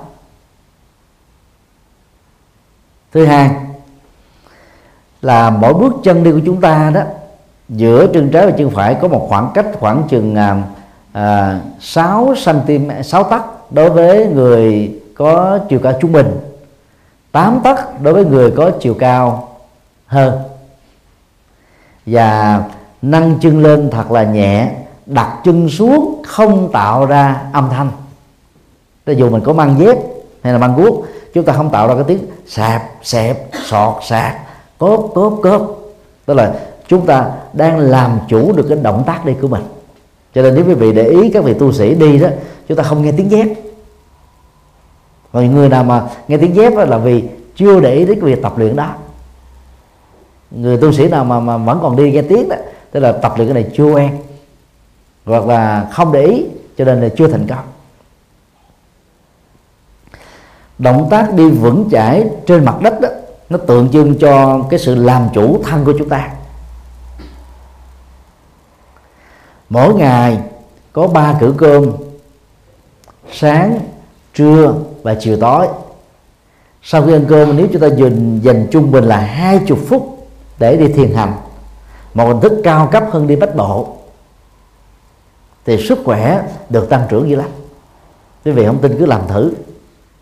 Thứ hai là mỗi bước chân đi của chúng ta đó giữa chân trái và chân phải có một khoảng cách khoảng chừng à, 6 cm 6 tấc đối với người có chiều cao trung bình. 8 tấc đối với người có chiều cao hơn. Và nâng chân lên thật là nhẹ đặt chân xuống không tạo ra âm thanh. Cho dù mình có mang dép hay là mang guốc chúng ta không tạo ra cái tiếng sạp sẹp sọt sạc cốp cốp cốp tức là chúng ta đang làm chủ được cái động tác đi của mình. Cho nên nếu quý vị để ý các vị tu sĩ đi đó chúng ta không nghe tiếng dép. Rồi người nào mà nghe tiếng dép là vì chưa để ý đến cái việc tập luyện đó. Người tu sĩ nào mà, mà vẫn còn đi nghe tiếng đó tức là tập luyện cái này chưa quen hoặc là không để ý cho nên là chưa thành công. Động tác đi vững chãi trên mặt đất đó nó tượng trưng cho cái sự làm chủ thân của chúng ta. Mỗi ngày có ba cử cơm, sáng, trưa và chiều tối. Sau khi ăn cơm, nếu chúng ta dành dành trung bình là hai chục phút để đi thiền hành, một hình thức cao cấp hơn đi bách bộ, thì sức khỏe được tăng trưởng dữ lắm. Quý vị không tin, cứ làm thử.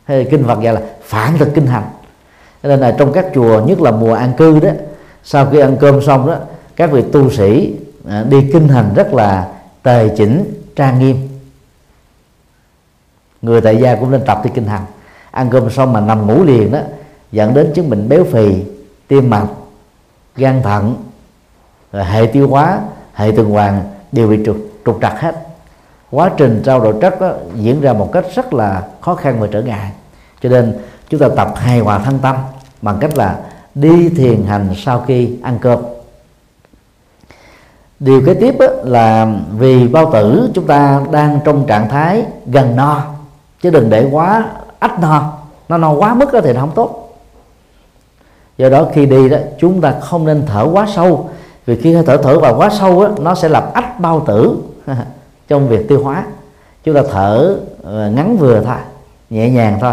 Hay kinh Phật gọi là phản thực kinh hành. Cho nên là trong các chùa, nhất là mùa an cư đó, sau khi ăn cơm xong đó, các vị tu sĩ à, đi kinh hành rất là tề chỉnh trang nghiêm. Người tại gia cũng nên tập đi kinh hành. Ăn cơm xong mà nằm ngủ liền đó dẫn đến chứng bệnh béo phì tim mạch gan thận rồi hệ tiêu hóa hệ tuần hoàn đều bị trục trục trặc hết. Quá trình trao đổi chất đó, diễn ra một cách rất là khó khăn và trở ngại. Cho nên chúng ta tập hài hòa thân tâm bằng cách là đi thiền hành sau khi ăn cơm điều kế tiếp là vì bao tử chúng ta đang trong trạng thái gần no chứ đừng để quá ách no. Nó no quá mức thì nó không tốt. Do đó khi đi đó chúng ta không nên thở quá sâu vì khi thở thở vào quá sâu đó, nó sẽ làm ách bao tử (laughs) trong việc tiêu hóa. Chúng ta thở ờ, ngắn vừa thôi nhẹ nhàng thôi.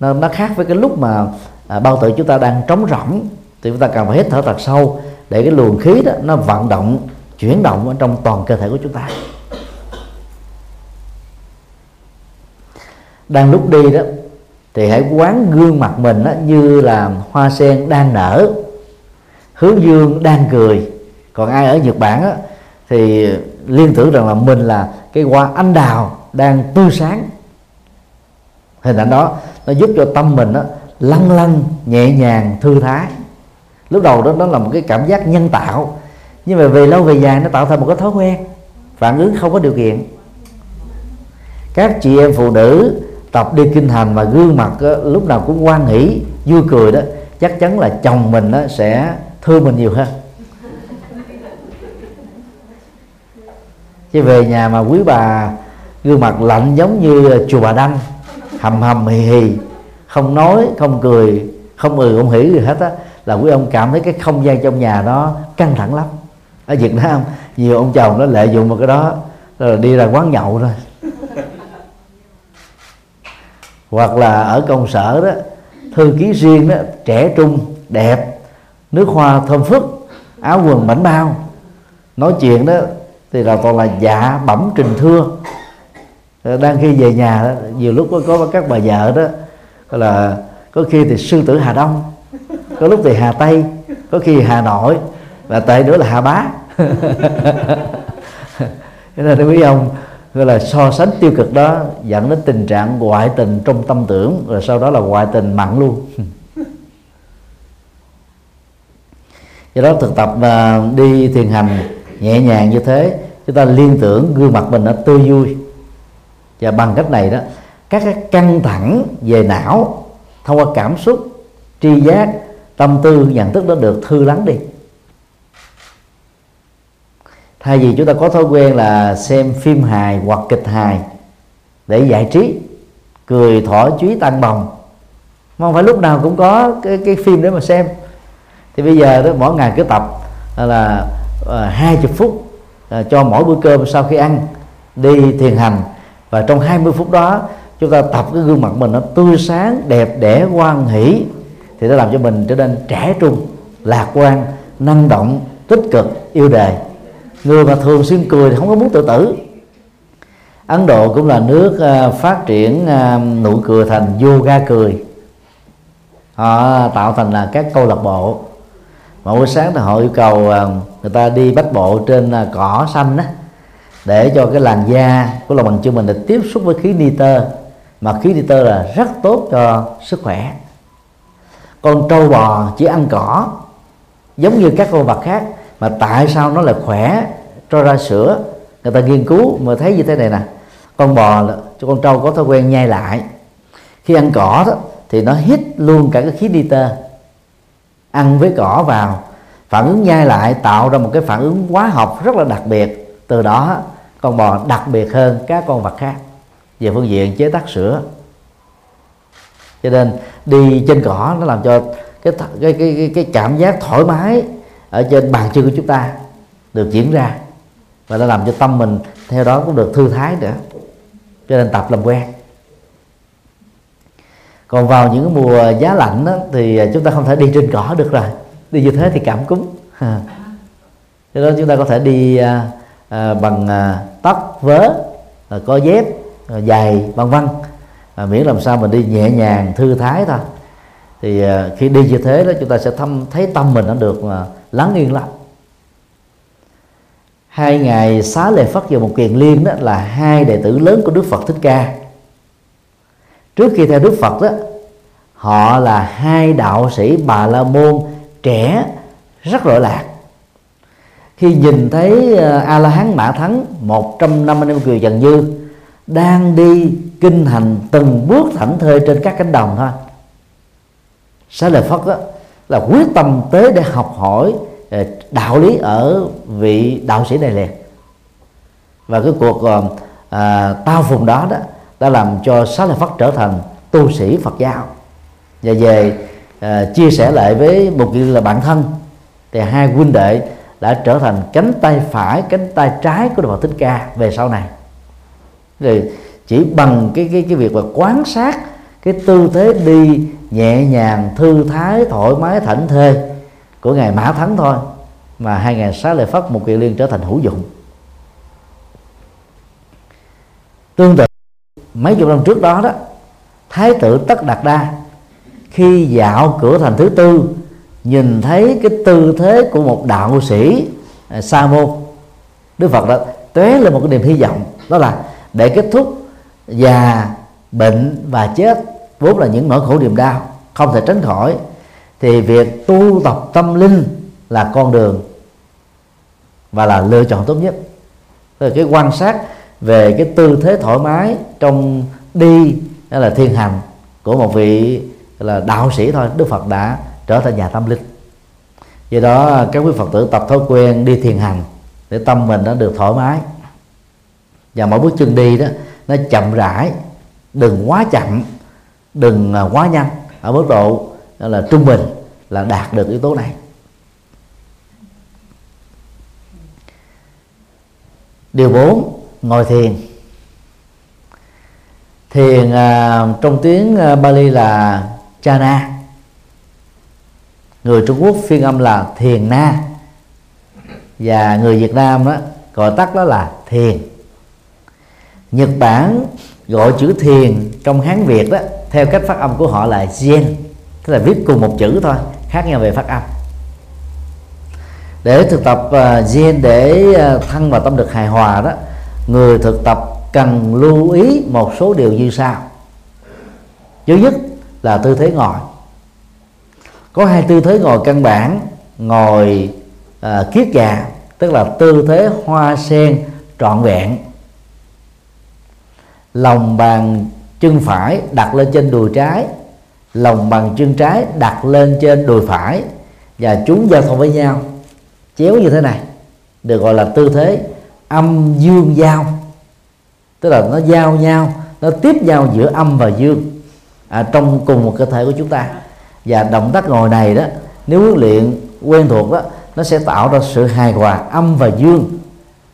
Nó, nó khác với cái lúc mà à, bao tử chúng ta đang trống rỗng thì chúng ta cần phải hít thở thật sâu để cái luồng khí đó nó vận động chuyển động ở trong toàn cơ thể của chúng ta. Đang lúc đi đó thì hãy quán gương mặt mình đó, như là hoa sen đang nở hướng dương đang cười. Còn ai ở nhật bản đó, thì liên tưởng rằng là mình là cái hoa anh đào đang tươi sáng. Hình ảnh đó nó giúp cho tâm mình đó, lăn lăn nhẹ nhàng thư thái. Lúc đầu đó nó là một cái cảm giác nhân tạo nhưng mà về lâu về dài nó tạo thành một cái thói quen phản ứng không có điều kiện. Các chị em phụ nữ tập đi kinh hành mà gương mặt đó, lúc nào cũng quan hỷ vui cười đó chắc chắn là chồng mình đó sẽ thương mình nhiều hơn. Chứ về nhà mà quý bà gương mặt lạnh giống như chùa bà đăng hầm hầm hì hì không nói không cười không ừ không hỉ gì hết á là quý ông cảm thấy cái không gian trong nhà đó căng thẳng lắm ở Việt Nam nhiều ông chồng nó lợi dụng vào cái đó rồi đi ra quán nhậu thôi. Hoặc là ở công sở đó thư ký riêng đó trẻ trung đẹp nước hoa thơm phức áo quần mảnh bao. Nói chuyện đó thì là toàn là dạ bẩm trình thưa. Ờ, đang khi về nhà đó, nhiều lúc có, có các bà vợ đó là có khi thì sư tử hà đông có lúc thì hà tây có khi hà nội và tệ nữa là hà bá. (laughs) Cho nên quý ông gọi là so sánh tiêu cực đó dẫn đến tình trạng ngoại tình trong tâm tưởng rồi sau đó là ngoại tình mặn luôn. (laughs) Do đó thực tập và đi thiền hành nhẹ nhàng như thế chúng ta liên tưởng gương mặt mình nó tươi vui. Và bằng cách này đó các cái căng thẳng về não thông qua cảm xúc tri giác tâm tư nhận thức đó được thư lắng đi thay vì chúng ta có thói quen là xem phim hài hoặc kịch hài để giải trí cười thỏa chí tăng bồng mà không phải lúc nào cũng có cái cái phim để mà xem. Thì bây giờ đó mỗi ngày cứ tập là ờ, hai uh, chục phút uh, cho mỗi bữa cơm sau khi ăn đi thiền hành. Và trong 20 phút đó chúng ta tập cái gương mặt mình nó tươi sáng đẹp đẽ quan hỷ thì nó làm cho mình trở nên trẻ trung lạc quan năng động tích cực yêu đời người mà thường xuyên cười thì không có muốn tự tử. Ấn Độ cũng là nước à, phát triển à, nụ cười thành yoga cười. Họ tạo thành là các câu lạc bộ. Mà buổi sáng thì họ yêu cầu à, người ta đi bách bộ trên cỏ xanh đó để cho cái làn da của lòng bằng chân mình được tiếp xúc với khí nitơ. Mà khí nitơ là rất tốt cho sức khỏe. Con trâu bò chỉ ăn cỏ, giống như các con vật khác mà tại sao nó lại khỏe? Cho ra sữa. Người ta nghiên cứu mà thấy như thế này nè. Con bò cho con trâu có thói quen nhai lại. Khi ăn cỏ đó, thì nó hít luôn cả cái khí nitơ. Ăn với cỏ vào. Phản ứng nhai lại tạo ra một cái phản ứng hóa học rất là đặc biệt. Từ đó, con bò đặc biệt hơn các con vật khác. Về phương diện chế tác sữa. Cho nên, đi trên cỏ nó làm cho cái cái cái cái cảm giác thoải mái ở trên bàn chân của chúng ta được diễn ra và nó làm cho tâm mình theo đó cũng được thư thái nữa cho nên tập làm quen. Còn vào những mùa giá lạnh đó, thì chúng ta không thể đi trên cỏ được rồi. Đi như thế thì cảm cúm. Cho đó chúng ta có thể đi à, à, bằng à, tóc vớ à, có dép à, giày vân vân. À, miễn làm sao mình đi nhẹ nhàng thư thái thôi. Thì à, khi đi như thế đó chúng ta sẽ thăm thấy tâm mình nó được à, lắng yên lắm. Hai ngày xá lệ phất và một kiền liên đó là hai đệ tử lớn của đức phật thích ca. Trước khi theo đức phật đó họ là hai đạo sĩ bà la môn trẻ rất rọi lạc. Khi nhìn thấy ờ, a la hán mã thắng 150 năm kiều trần dư đang đi kinh hành từng bước thảnh thơi trên các cánh đồng thôi. Xá lợi phất đó, là quyết tâm tới để học hỏi ờ, đạo lý ở vị đạo sĩ này liền. Và cái cuộc à, tao phùng đó đó đã làm cho xá lợi phất trở thành tu sĩ phật giáo. Và về à, chia sẻ lại với một người là bạn thân thì hai huynh đệ đã trở thành cánh tay phải cánh tay trái của Đức Phật Thích Ca về sau này. Rồi chỉ bằng cái cái cái việc mà quan sát cái tư thế đi nhẹ nhàng, thư thái, thoải mái, thảnh thơi của ngài Mã Thắng thôi, mà hai ngày sáu lại phát một kỳ liên trở thành hữu dụng. Tương tự, mấy chục năm trước đó đó, thái tử tất đạt đa khi dạo cửa thành thứ tư, nhìn thấy cái tư thế của một đạo sĩ à, sa môn, đức phật đã tóe lên một cái niềm hy vọng, đó là để kết thúc già bệnh và chết vốn là những nỗi khổ niềm đau, không thể tránh khỏi. Thì việc tu tập tâm linh là con đường và là lựa chọn tốt nhất. Tức cái quan sát về cái tư thế thoải mái trong đi hay là thiên hành của một vị, là đạo sĩ thôi, đức phật đã trở thành nhà tâm linh. Do đó, các quý phật tử tập thói quen đi thiền hành để tâm mình nó được thoải mái. Và mỗi bước chân đi đó, nó chậm rãi, đừng quá chậm đừng à, quá nhanh ở mức độ là trung bình là đạt được yếu tố này. Điều 4 ngồi thiền. Thiền à, trong tiếng à, Bali là chana người Trung Quốc phiên âm là thiền na. Và người Việt Nam đó gọi tắt đó là thiền. Nhật Bản gọi chữ thiền trong Hán Việt đó theo cách phát âm của họ là Zen tức là viết cùng một chữ thôi khác nhau về phát âm. Để thực tập à, uh, Zen để à, uh, thân và tâm được hài hòa đó người thực tập cần lưu ý một số điều như sau. Thứ nhất là tư thế ngồi. Có hai tư thế ngồi căn bản ngồi uh, kiết già tức là tư thế hoa sen trọn vẹn. Lòng bàn chân phải đặt lên trên đùi trái lòng bàn chân trái đặt lên trên đùi phải và chúng giao thông với nhau. Chéo như thế này được gọi là tư thế âm dương giao. Tức là nó giao nhau nó tiếp nhau giữa âm và dương à, trong cùng một cơ thể của chúng ta. Và động tác ngồi này đó nếu huấn luyện quen thuộc đó nó sẽ tạo ra sự hài hòa âm và dương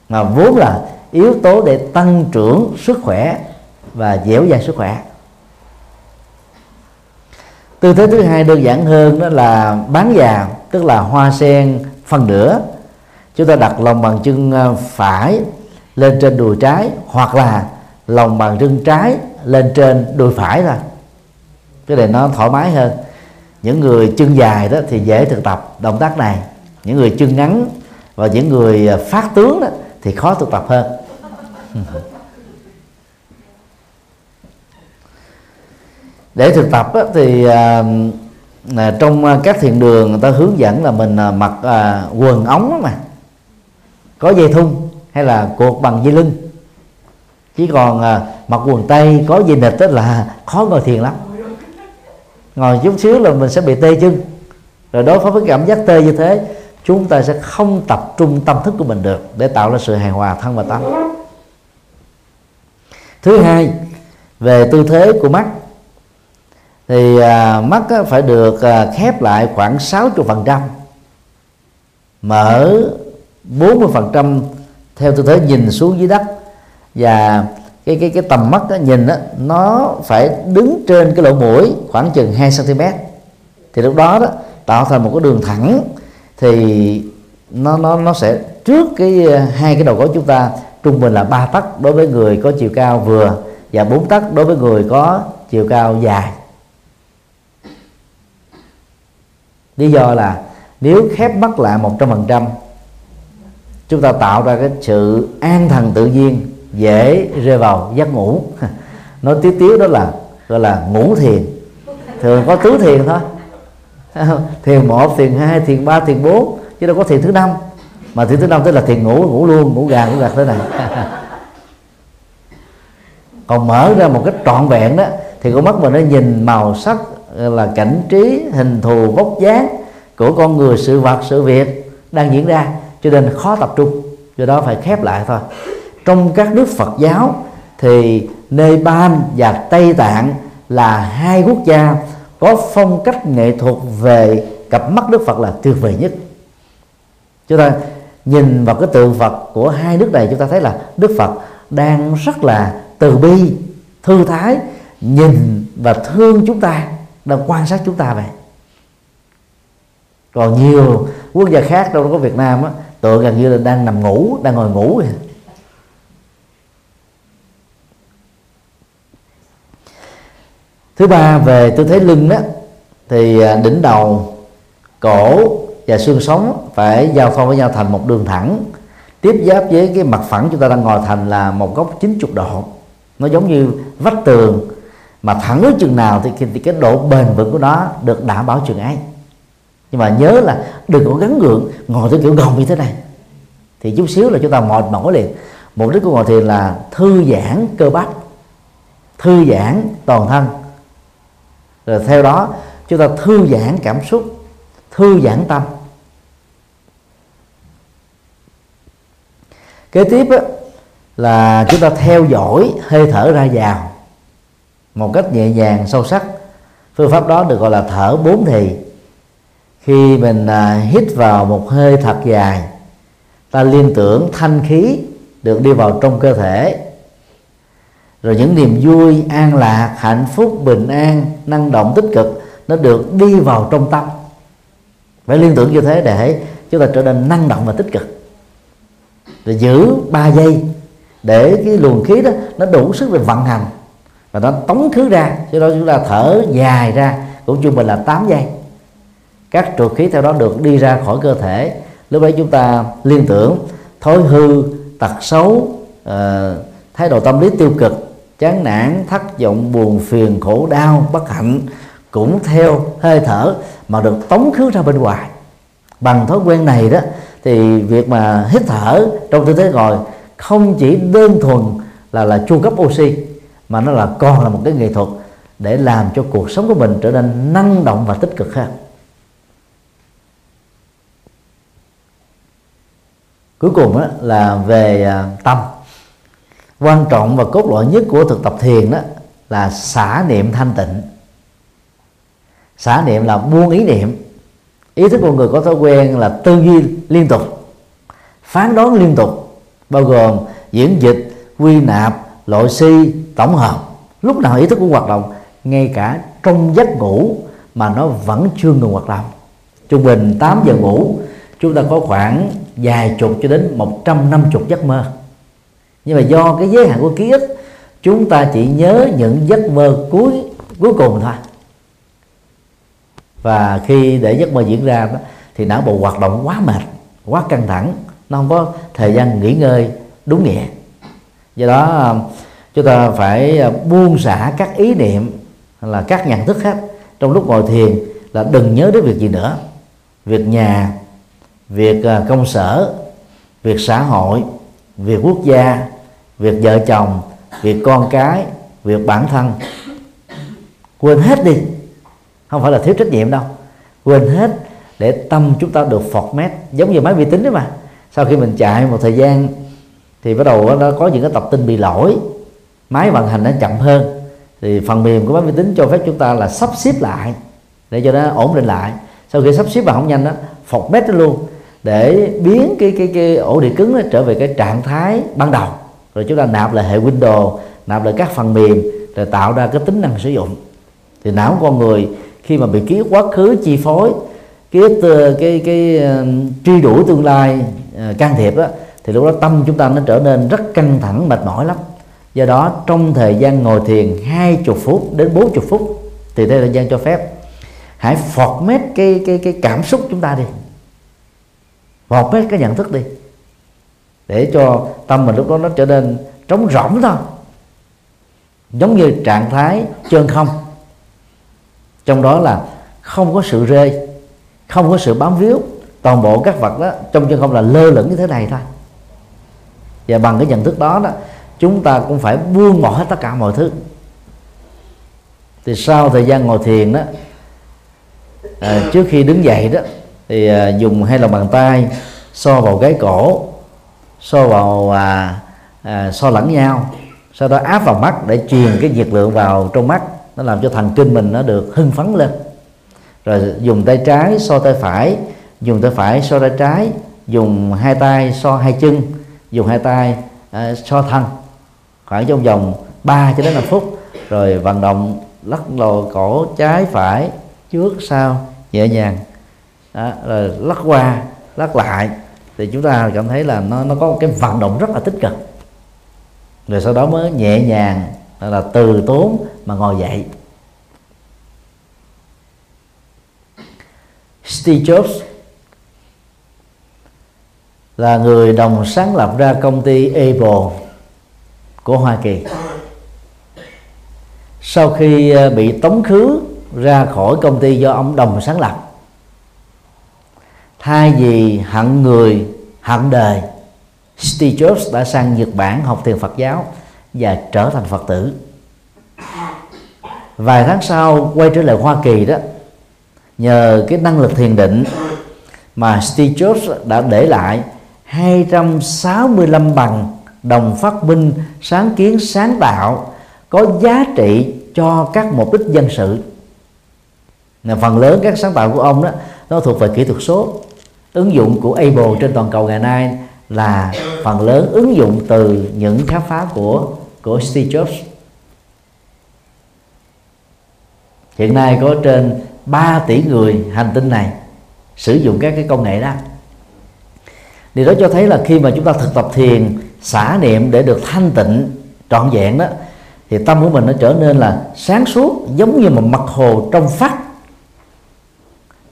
mà vốn là yếu tố để tăng trưởng sức khỏe và dẻo dai sức khỏe. Tư thế thứ hai đơn giản hơn đó là bán già, tức là hoa sen phần nửa. Chúng ta đặt lòng bàn chân ờ, phải lên trên đùi trái, hoặc là lòng bàn chân trái lên trên đùi phải thôi. Cái này nó thoải mái hơn. Những người chân dài đó thì dễ thực tập động tác này. Những người chân ngắn và những người ờ, phát tướng đó thì khó thực tập hơn. (laughs) để thực tập á, thì à, à trong à, các thiền đường người ta hướng dẫn là mình à, mặc à, quần ống mà. Có dây thun hay là cột bằng dây lưng. Chỉ còn à, mặc quần tây có dây nịch đó là (laughs) khó ngồi thiền lắm. Ngồi chút xíu là mình sẽ bị tê chân. Rồi đối phó với cảm giác tê như thế chúng ta sẽ không tập trung tâm thức của mình được để tạo ra sự hài hòa thân và tâm. Thứ hai về tư thế của mắt thì à, mắt á, phải được à, khép lại khoảng 60 phần trăm. Mở 40 phần trăm theo tư thế nhìn xuống dưới đất. Và cái cái cái tầm mắt đó, nhìn đó, nó phải đứng trên cái lỗ mũi khoảng chừng 2 cm thì lúc đó đó tạo thành một cái đường thẳng thì nó nó nó sẽ trước cái à, hai cái đầu gối chúng ta trung bình là ba tấc đối với người có chiều cao vừa và bốn tấc đối với người có chiều cao dài. Lý do là nếu khép mắt lại một trăm phần trăm, chúng ta tạo ra cái sự an thần tự nhiên, dễ rơi vào giấc ngủ. (laughs) Nói tiếp tiếu đó là, gọi là ngủ thiền. Thường có tứ thiền thôi. (laughs) Thiền một, thiền hai, thiền ba, thiền bốn, chứ đâu có thiền thứ năm. Mà thiền thứ năm tức là thiền ngủ ngủ luôn, ngủ gà, ngủ gật thế này. (laughs) Còn mở ra một cái trọn vẹn đó, thì con mắt mình nó nhìn màu sắc là cảnh trí, hình thù, vóc dáng của con người, sự vật, sự việc đang diễn ra, cho nên khó tập trung. Do đó phải khép lại thôi. Trong các nước Phật giáo thì Nepal và Tây Tạng là hai quốc gia có phong cách nghệ thuật về cặp mắt Đức Phật là tuyệt vời nhất. Chúng ta nhìn vào cái tượng Phật của hai nước này, chúng ta thấy là Đức Phật đang rất là từ bi, thư thái, nhìn và thương chúng ta đang quan sát chúng ta vậy. Còn nhiều quốc gia khác đâu có Việt Nam á tượng gần như là đang nằm ngủ, đang ngồi ngủ vậy. thứ ba, về tư thế lưng đó thì à, đỉnh đầu, cổ và xương sống phải giao phong với nhau thành một đường thẳng. Tiếp giáp với cái mặt phẳng chúng ta đang ngồi thành là một góc 90 độ. Nó giống như vách tường mà thẳng đến chừng nào thì, thì cái độ bền vững của nó được đảm bảo chừng ấy. Nhưng mà nhớ là đừng có gắn gượng ngồi theo kiểu gồng như thế này. Thì chút xíu là chúng ta mệt mỏi liền. Mục đích của ngồi thiền là thư giãn cơ bắp thư giãn toàn thân. Rồi theo đó chúng ta thư giãn cảm xúc thư giãn tâm. Kế tiếp á, là chúng ta theo dõi hơi thở ra vào một cách nhẹ nhàng sâu sắc. Phương pháp đó được gọi là thở bốn thì. Khi mình à, hít vào một hơi thật dài ta liên tưởng thanh khí được đi vào trong cơ thể. Rồi những niềm vui an lạc hạnh phúc bình an năng động tích cực nó được đi vào trong tâm. Phải liên tưởng như thế để chúng ta trở nên năng động và tích cực. Rồi giữ 3 giây để cái luồng khí đó nó đủ sức để vận hành và nó tống khứ ra cho đó chúng ta thở dài ra cũng trung bình là 8 giây. Các trượt khí theo đó được đi ra khỏi cơ thể. Lúc đấy chúng ta liên tưởng thói hư tật xấu uh, thái độ tâm lý tiêu cực chán nản thất vọng buồn phiền khổ đau bất hạnh cũng theo hơi thở mà được tống khứ ra bên ngoài. Bằng thói quen này đó thì việc mà hít thở trong tư thế ngồi không chỉ đơn thuần là là chu cấp oxy mà nó là còn là một cái nghệ thuật để làm cho cuộc sống của mình trở nên năng động và tích cực hơn. Cuối cùng đó là về à, tâm. Quan trọng và cốt lõi nhất của thực tập thiền đó là xả niệm thanh tịnh. Xả niệm là buông ý niệm. Ý thức của người có thói quen là tư duy liên tục, phán đoán liên tục, bao gồm diễn dịch, quy nạp loại si tổng hợp lúc nào ý thức cũng hoạt động ngay cả trong giấc ngủ mà nó vẫn chưa ngừng hoạt động. Trung bình 8 giờ ngủ chúng ta có khoảng vài chục cho đến 150 giấc mơ. Nhưng mà do cái giới hạn của ký ức chúng ta chỉ nhớ những giấc mơ cuối cuối cùng thôi. Và khi để giấc mơ diễn ra đó, thì não bộ hoạt động quá mệt quá căng thẳng nó không có thời gian nghỉ ngơi đúng nghĩa do đó à, chúng ta phải à, buông xả các ý niệm là các nhận thức khác trong lúc ngồi thiền là đừng nhớ đến việc gì nữa. Việc nhà, việc à, công sở, việc xã hội, việc quốc gia, việc vợ chồng, việc con cái, việc bản thân. Quên hết đi. Không phải là thiếu trách nhiệm đâu. Quên hết để tâm chúng ta được format giống như máy vi tính đó mà. Sau khi mình chạy một thời gian thì bắt đầu nó có những cái tập tin bị lỗi. Máy vận hành nó chậm hơn. Thì phần mềm của máy vi tính cho phép chúng ta là sắp xếp lại để cho nó ổn định lại. Sau khi sắp xếp mà không nhanh đó format nó luôn để biến cái cái cái ổ đĩa cứng nó trở về cái trạng thái ban đầu. Rồi chúng ta nạp lại hệ Windows nạp lại các phần mềm rồi tạo ra cái tính năng sử dụng. Thì não con người khi mà bị ký quá khứ chi phối ký ờ, cái cái, cái uh, truy đuổi tương lai uh, can thiệp đó thì lúc đó tâm chúng ta nó trở nên rất căng thẳng, mệt mỏi lắm. Do đó, trong thời gian ngồi thiền 20 phút đến 40 phút, thì theo thời gian cho phép. Hãy phọt format cái cái cái cảm xúc chúng ta đi. Phọt format cái nhận thức đi. Để cho tâm mình lúc đó nó trở nên trống rỗng thôi. Giống như trạng thái chân không. Trong đó là không có sự rê, không có sự bám víu. Toàn bộ các vật đó trong chân không là lơ lửng như thế này thôi và bằng cái nhận thức đó đó chúng ta cũng phải buông bỏ hết tất cả mọi thứ. Thì sau thời gian ngồi thiền đó à, trước khi đứng dậy đó thì à, dùng hai lòng bàn tay so vào cái cổ so vào à, à, so lẫn nhau sau đó áp vào mắt để truyền cái nhiệt lượng vào trong mắt. Nó làm cho thần kinh mình nó được hưng phấn lên. Rồi dùng tay trái so tay phải dùng tay phải so tay trái dùng hai tay so hai chân dùng hai tay à, so thân khoảng trong vòng 3 cho đến 5 phút rồi vận động lắc lồ cổ trái phải trước sau nhẹ nhàng. Đó, rồi lắc qua lắc lại thì chúng ta cảm thấy là nó nó có một cái vận động rất là tích cực. Rồi sau đó mới nhẹ nhàng là, là từ tốn mà ngồi dậy. Steve Jobs là người đồng sáng lập ra công ty Apple của Hoa Kỳ. Sau khi ờ, bị tống khứ ra khỏi công ty do ông đồng sáng lập, thay vì hận người, hận đời, Steve Jobs đã sang Nhật Bản học thiền Phật giáo và trở thành Phật tử. Vài tháng sau, quay trở lại Hoa Kỳ đó, nhờ cái năng lực thiền định mà Steve Jobs đã để lại 265 bằng đồng phát minh sáng kiến sáng tạo, có giá trị cho các mục đích dân sự. Là phần lớn các sáng tạo của ông đó, nó thuộc về kỹ thuật số. Ứng dụng của Apple trên toàn cầu ngày nay là phần lớn ứng dụng từ những khám phá của của Steve Jobs. Hiện nay có trên 3 tỷ người hành tinh này sử dụng các cái công nghệ đó điều đó cho thấy là khi mà chúng ta thực tập thiền xả niệm để được thanh tịnh trọn vẹn đó thì tâm của mình nó trở nên là sáng suốt giống như một mặt hồ trong phát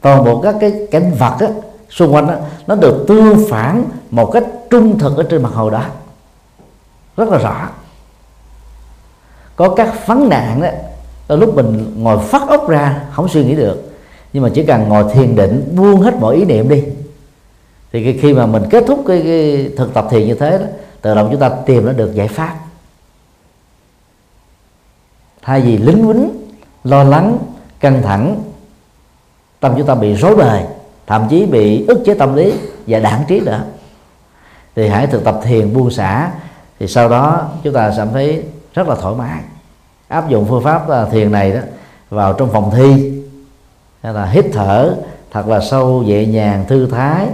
toàn bộ các cái cảnh vật á, xung quanh á, nó được tương phản một cách trung thực ở trên mặt hồ đó. Rất là rõ. Có các vấn nạn đó lúc mình ngồi phát ốc ra không suy nghĩ được. Nhưng mà chỉ cần ngồi thiền định buông hết mọi ý niệm đi thì khi mà mình kết thúc cái, cái thực tập thiền như thế đó tự động chúng ta tìm nó được giải pháp. Thay vì lính quýnh lo lắng căng thẳng tâm chúng ta bị rối bời thậm chí bị ức chế tâm lý và đảng trí nữa. Thì hãy thực tập thiền buông xả thì sau đó chúng ta cảm thấy rất là thoải mái. Áp dụng phương pháp à, thiền này đó vào trong phòng thi hay là hít thở thật là sâu nhẹ nhàng thư thái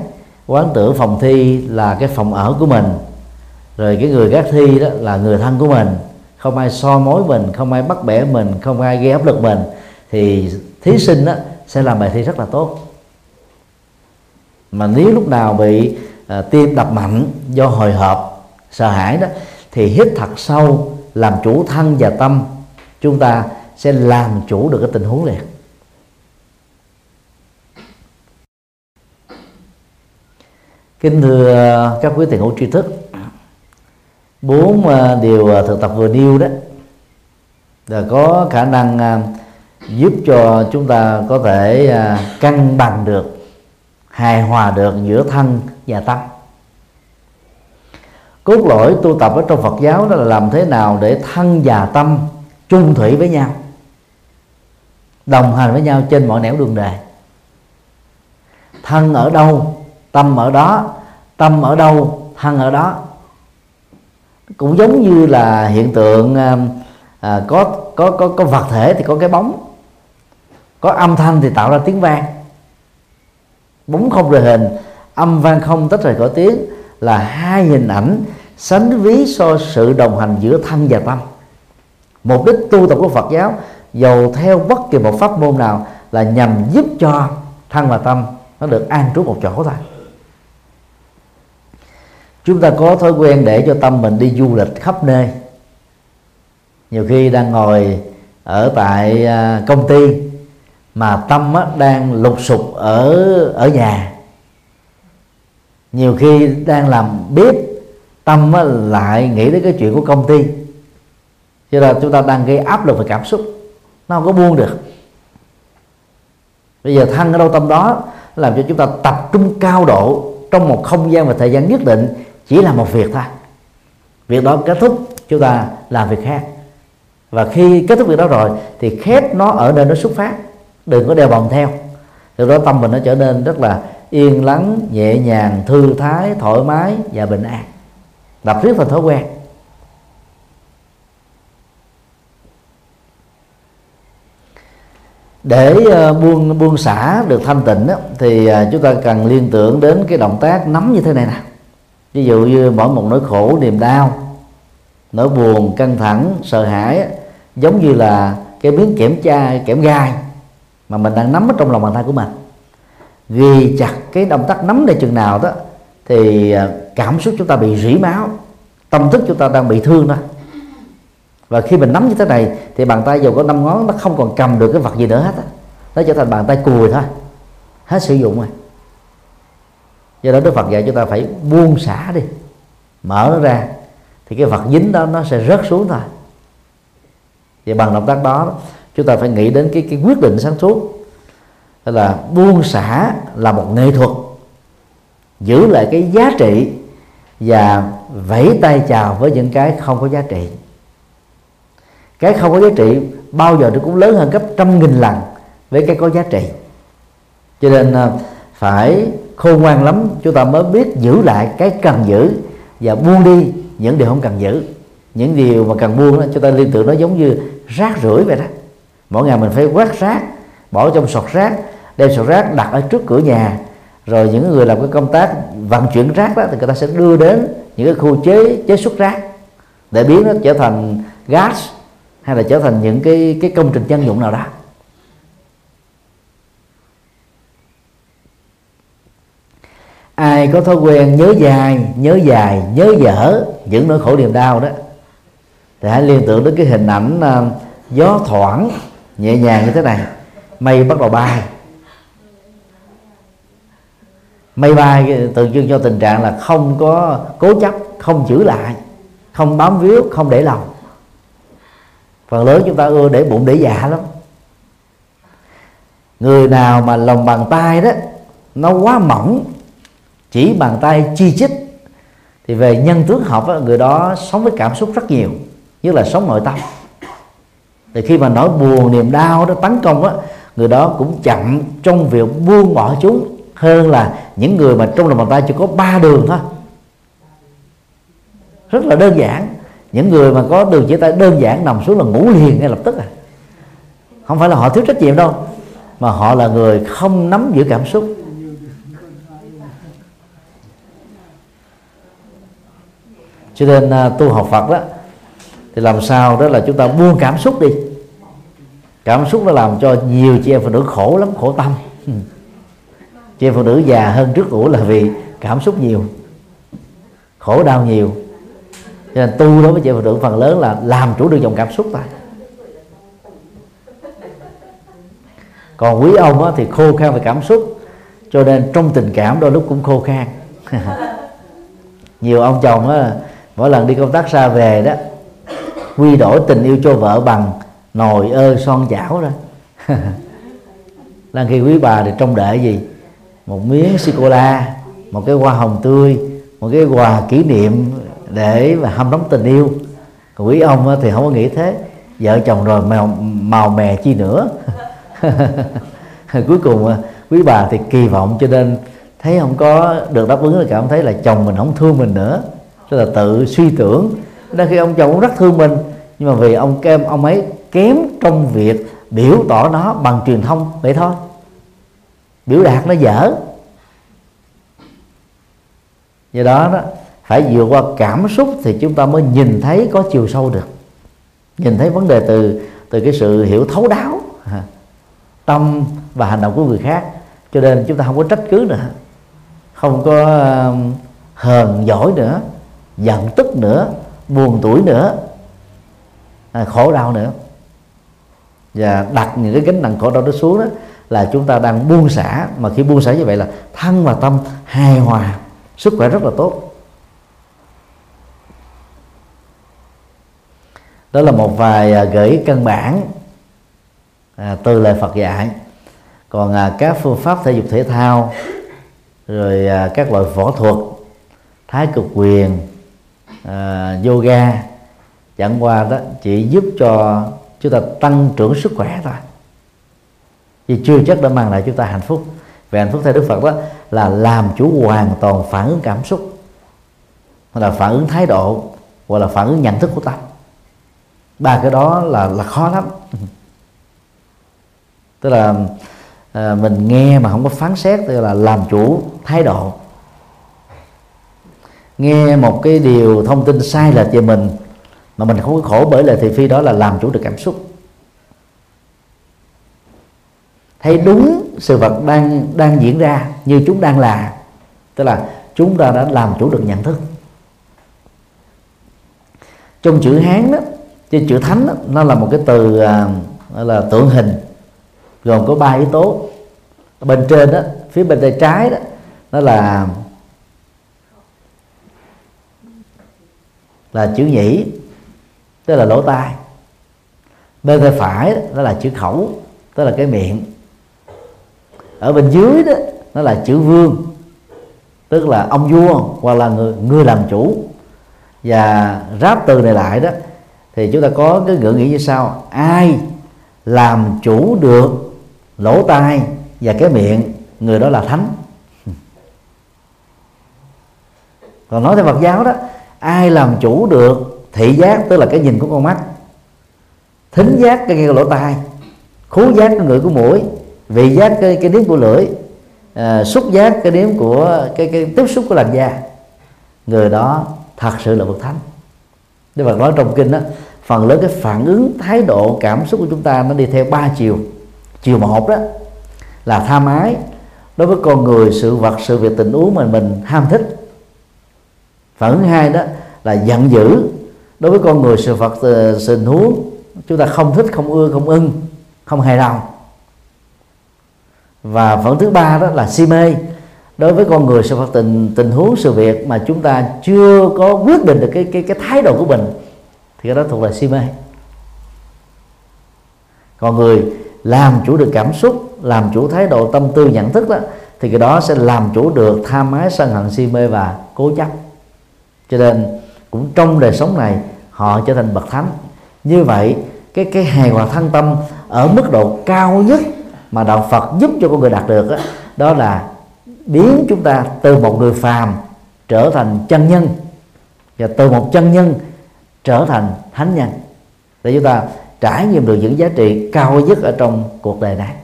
quán tưởng phòng thi là cái phòng ở của mình. Rồi cái người gác thi đó là người thân của mình. Không ai so mối mình không ai bắt bẻ mình không ai gây áp lực mình. Thì thí sinh đó sẽ làm bài thi rất là tốt. Mà nếu lúc nào bị uh, tim đập mạnh do hồi hộp sợ hãi đó thì hít thật sâu làm chủ thân và tâm. Chúng ta sẽ làm chủ được cái tình huống liền kính thưa các quý tiền hữu tri thức, bốn à, điều à, thực tập vừa nêu đó là có khả năng à, giúp cho chúng ta có thể cân bằng được, hài hòa được giữa thân và tâm. Cốt lõi tu tập ở trong Phật giáo đó là làm thế nào để thân và tâm chung thủy với nhau, đồng hành với nhau trên mọi nẻo đường đời. Thân ở đâu tâm ở đó tâm ở đâu thân ở đó. Cũng giống như là hiện tượng um, à, có có có có vật thể thì có cái bóng. Có âm thanh thì tạo ra tiếng vang. Bóng không rời hình âm vang không tách rời khỏi tiếng là hai hình ảnh sánh ví so sự đồng hành giữa thân và tâm. Mục đích tu tập của Phật giáo dầu theo bất kỳ một pháp môn nào là nhằm giúp cho thân và tâm nó được an trú một chỗ thôi chúng ta có thói quen để cho tâm mình đi du lịch khắp nơi. Nhiều khi đang ngồi ở tại à, công ty mà tâm đang lục sục ở ở nhà. Nhiều khi đang làm bếp, tâm lại nghĩ đến cái chuyện của công ty. Cho nên chúng ta đang gây áp lực về cảm xúc, nó không có buông được. Bây giờ thân ở đâu tâm đó làm cho chúng ta tập trung cao độ trong một không gian và thời gian nhất định chỉ là một việc thôi. Việc đó kết thúc chúng ta làm việc khác. Và khi kết thúc việc đó rồi thì khép nó ở nơi nó xuất phát. Đừng có đeo vòng theo. Từ đó tâm mình nó trở nên rất là yên lắng nhẹ nhàng thư thái thoải mái và bình an. Tập riết thành thói quen. Để uh, buông buông xả được thanh tịnh đó, thì uh, chúng ta cần liên tưởng đến cái động tác nắm như thế này nè ví dụ như mỗi một nỗi khổ, niềm đau, nỗi buồn, căng thẳng, sợ hãi giống như là cái miếng kiểm tra kẽm gai mà mình đang nắm ở trong lòng bàn tay của mình. Ghi chặt cái động tác nắm này chừng nào đó, thì à, cảm xúc chúng ta bị rỉ máu, tâm thức chúng ta đang bị thương đó. Và khi mình nắm như thế này, thì bàn tay dù có năm ngón, nó không còn cầm được cái vật gì nữa hết đó. nó trở thành bàn tay cùi thôi. Hết sử dụng rồi do đó đức phật dạy chúng ta phải buông xả đi, mở nó ra, thì cái vật dính đó nó sẽ rớt xuống thôi. Vậy bằng động tác đó, chúng ta phải nghĩ đến cái cái quyết định sáng suốt. Tức là buông xả là một nghệ thuật, giữ lại cái giá trị và vẫy tay chào với những cái không có giá trị. Cái không có giá trị bao giờ nó cũng lớn hơn gấp trăm nghìn lần với cái có giá trị. Cho nên à, phải khôn ngoan lắm. Chúng ta mới biết giữ lại cái cần giữ và buông đi những điều không cần giữ. Những điều mà cần buông đó, chúng ta liên tưởng nó giống như rác rưởi vậy đó. Mỗi ngày mình phải quét rác, bỏ trong sọt rác, đem sọt rác đặt ở trước cửa nhà. Rồi những người làm cái công tác vận chuyển rác đó, thì người ta sẽ đưa đến những cái khu chế chế xuất rác để biến nó trở thành gas hay là trở thành những cái cái công trình dân dụng nào đó. Ai có thói quen nhớ dài nhớ dài nhớ dở những nỗi khổ niềm đau đó thì hãy liên tưởng đến cái hình ảnh uh, gió thoảng nhẹ nhàng như thế này. Mây bắt đầu bay. Mây bay tượng trưng cho tình trạng là không có cố chấp không giữ lại không bám víu không để lòng. Phần lớn chúng ta ưa để bụng để dạ lắm. Người nào mà lòng bàn tay đó nó quá mỏng chỉ bàn tay chi chích thì về nhân tướng học người đó sống với cảm xúc rất nhiều, nhất là sống nội tâm. Thì khi mà nỗi buồn, niềm đau đó tấn công á, người đó cũng chậm trong việc buông bỏ chúng, hơn là những người mà trong lòng bàn tay chỉ có ba đường thôi. Rất là đơn giản. Những người mà có đường chỉ tay đơn giản nằm xuống là ngủ liền ngay lập tức à. Không phải là họ thiếu trách nhiệm đâu, mà họ là người không nắm giữ cảm xúc. Cho nên à, tu học Phật đó thì làm sao đó là chúng ta buông cảm xúc đi. Cảm xúc nó làm cho nhiều chị em phụ nữ khổ lắm khổ tâm. Chị em phụ nữ già hơn trước tuổi là vì cảm xúc nhiều khổ đau nhiều. Cho nên tu đối với chị em phụ nữ phần lớn là làm chủ được dòng cảm xúc ta. Còn quý ông á, thì khô khan về cảm xúc cho nên trong tình cảm đôi lúc cũng khô khan. (laughs) Nhiều ông chồng á, mỗi lần đi công tác xa về đó quy đổi tình yêu cho vợ bằng nồi ơi, son chảo đó. (laughs) Là khi quý bà thì trông đợi gì? Một miếng sô cô la một cái hoa hồng tươi một cái quà kỷ niệm để mà hâm nóng tình yêu. Còn quý ông thì không có nghĩ thế. Vợ chồng rồi màu màu mè chi nữa. (laughs) Cuối cùng quý bà thì kỳ vọng cho nên thấy không có được đáp ứng là cảm thấy là chồng mình không thương mình nữa tức là tự suy tưởng. Đôi khi ông chồng cũng rất thương mình, nhưng mà vì ông kem, ông ấy kém trong việc biểu tỏ nó bằng truyền thông vậy thôi. Biểu đạt nó dở. Do đó đó, phải vượt qua cảm xúc thì chúng ta mới nhìn thấy có chiều sâu được. Nhìn thấy vấn đề từ từ cái sự hiểu thấu đáo tâm và hành động của người khác. Cho nên chúng ta không có trách cứ nữa, không có hờn giỏi nữa giận tức nữa buồn tuổi nữa à, khổ đau nữa. Và đặt những cái gánh nặng khổ đau đó xuống đó là chúng ta đang buông xả. Mà khi buông xả như vậy là thân và tâm hài hòa sức khỏe rất là tốt. Đó là một vài à, gợi căn bản à, từ lời Phật dạy. Còn à, các phương pháp thể dục thể thao rồi à, các loại võ thuật thái cực quyền uh, yoga chẳng qua đó chỉ giúp cho chúng ta tăng trưởng sức khỏe thôi. Vì chưa chắc đã mang lại chúng ta hạnh phúc. Về hạnh phúc theo đức phật đó là làm chủ hoàn toàn phản ứng cảm xúc hoặc là phản ứng thái độ hoặc là phản ứng nhận thức của ta. Ba cái đó là là khó lắm. Tức là à, mình nghe mà không có phán xét tức là làm chủ thái độ nghe một cái điều thông tin sai lệch về mình mà mình không có khổ bởi lời thị phi đó là làm chủ được cảm xúc. Thấy đúng sự vật đang đang diễn ra như chúng đang là tức là chúng ta đã làm chủ được nhận thức. Trong chữ hán đó trên chữ thánh đó, nó là một cái từ à, là tượng hình gồm có ba yếu tố. Bên trên đó phía bên tay trái đó nó là là chữ nhĩ tức là lỗ tai. Bên tay phải đó, là chữ khẩu tức là cái miệng. Ở bên dưới đó nó là chữ vương tức là ông vua hoặc là người người làm chủ. Và ráp từ này lại đó thì chúng ta có cái ngữ nghĩ như sau. Ai làm chủ được lỗ tai và cái miệng người đó là thánh. (laughs) Còn nói theo Phật giáo đó ai làm chủ được thị giác tức là cái nhìn của con mắt? Thính giác cái nghe của lỗ tai khú giác cái ngửi của mũi vị giác cái, cái nếm của lưỡi à, xúc giác cái nếm của cái, cái tiếp xúc của làn da. Người đó thật sự là bậc thánh. Đức Phật nói trong kinh đó phần lớn cái phản ứng thái độ cảm xúc của chúng ta nó đi theo ba chiều. Chiều một đó là tham ái đối với con người sự vật sự việc tình huống mà mình ham thích phản ứng hai đó là giận dữ. Đối với con người sự vật ờ, tình huống chúng ta không thích không ưa không ưng không hài lòng. Và phản thứ ba đó là si mê. Đối với con người sự vật tình tình huống sự việc mà chúng ta chưa có quyết định được cái cái cái thái độ của mình thì cái đó thuộc là si mê. Còn người làm chủ được cảm xúc làm chủ thái độ tâm tư nhận thức đó thì cái đó sẽ làm chủ được tham ái sân hận si mê và cố chấp cho nên cũng trong đời sống này họ trở thành bậc thánh. Như vậy cái cái hài hòa thân tâm ở mức độ cao nhất mà đạo Phật giúp cho con người đạt được đó, đó là biến chúng ta từ một người phàm trở thành chân nhân và từ một chân nhân trở thành thánh nhân. Để chúng ta trải nghiệm được những giá trị cao nhất ở trong cuộc đời này.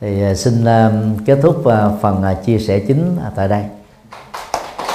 Thì à, xin à, kết thúc à, phần chia sẻ chính tại đây.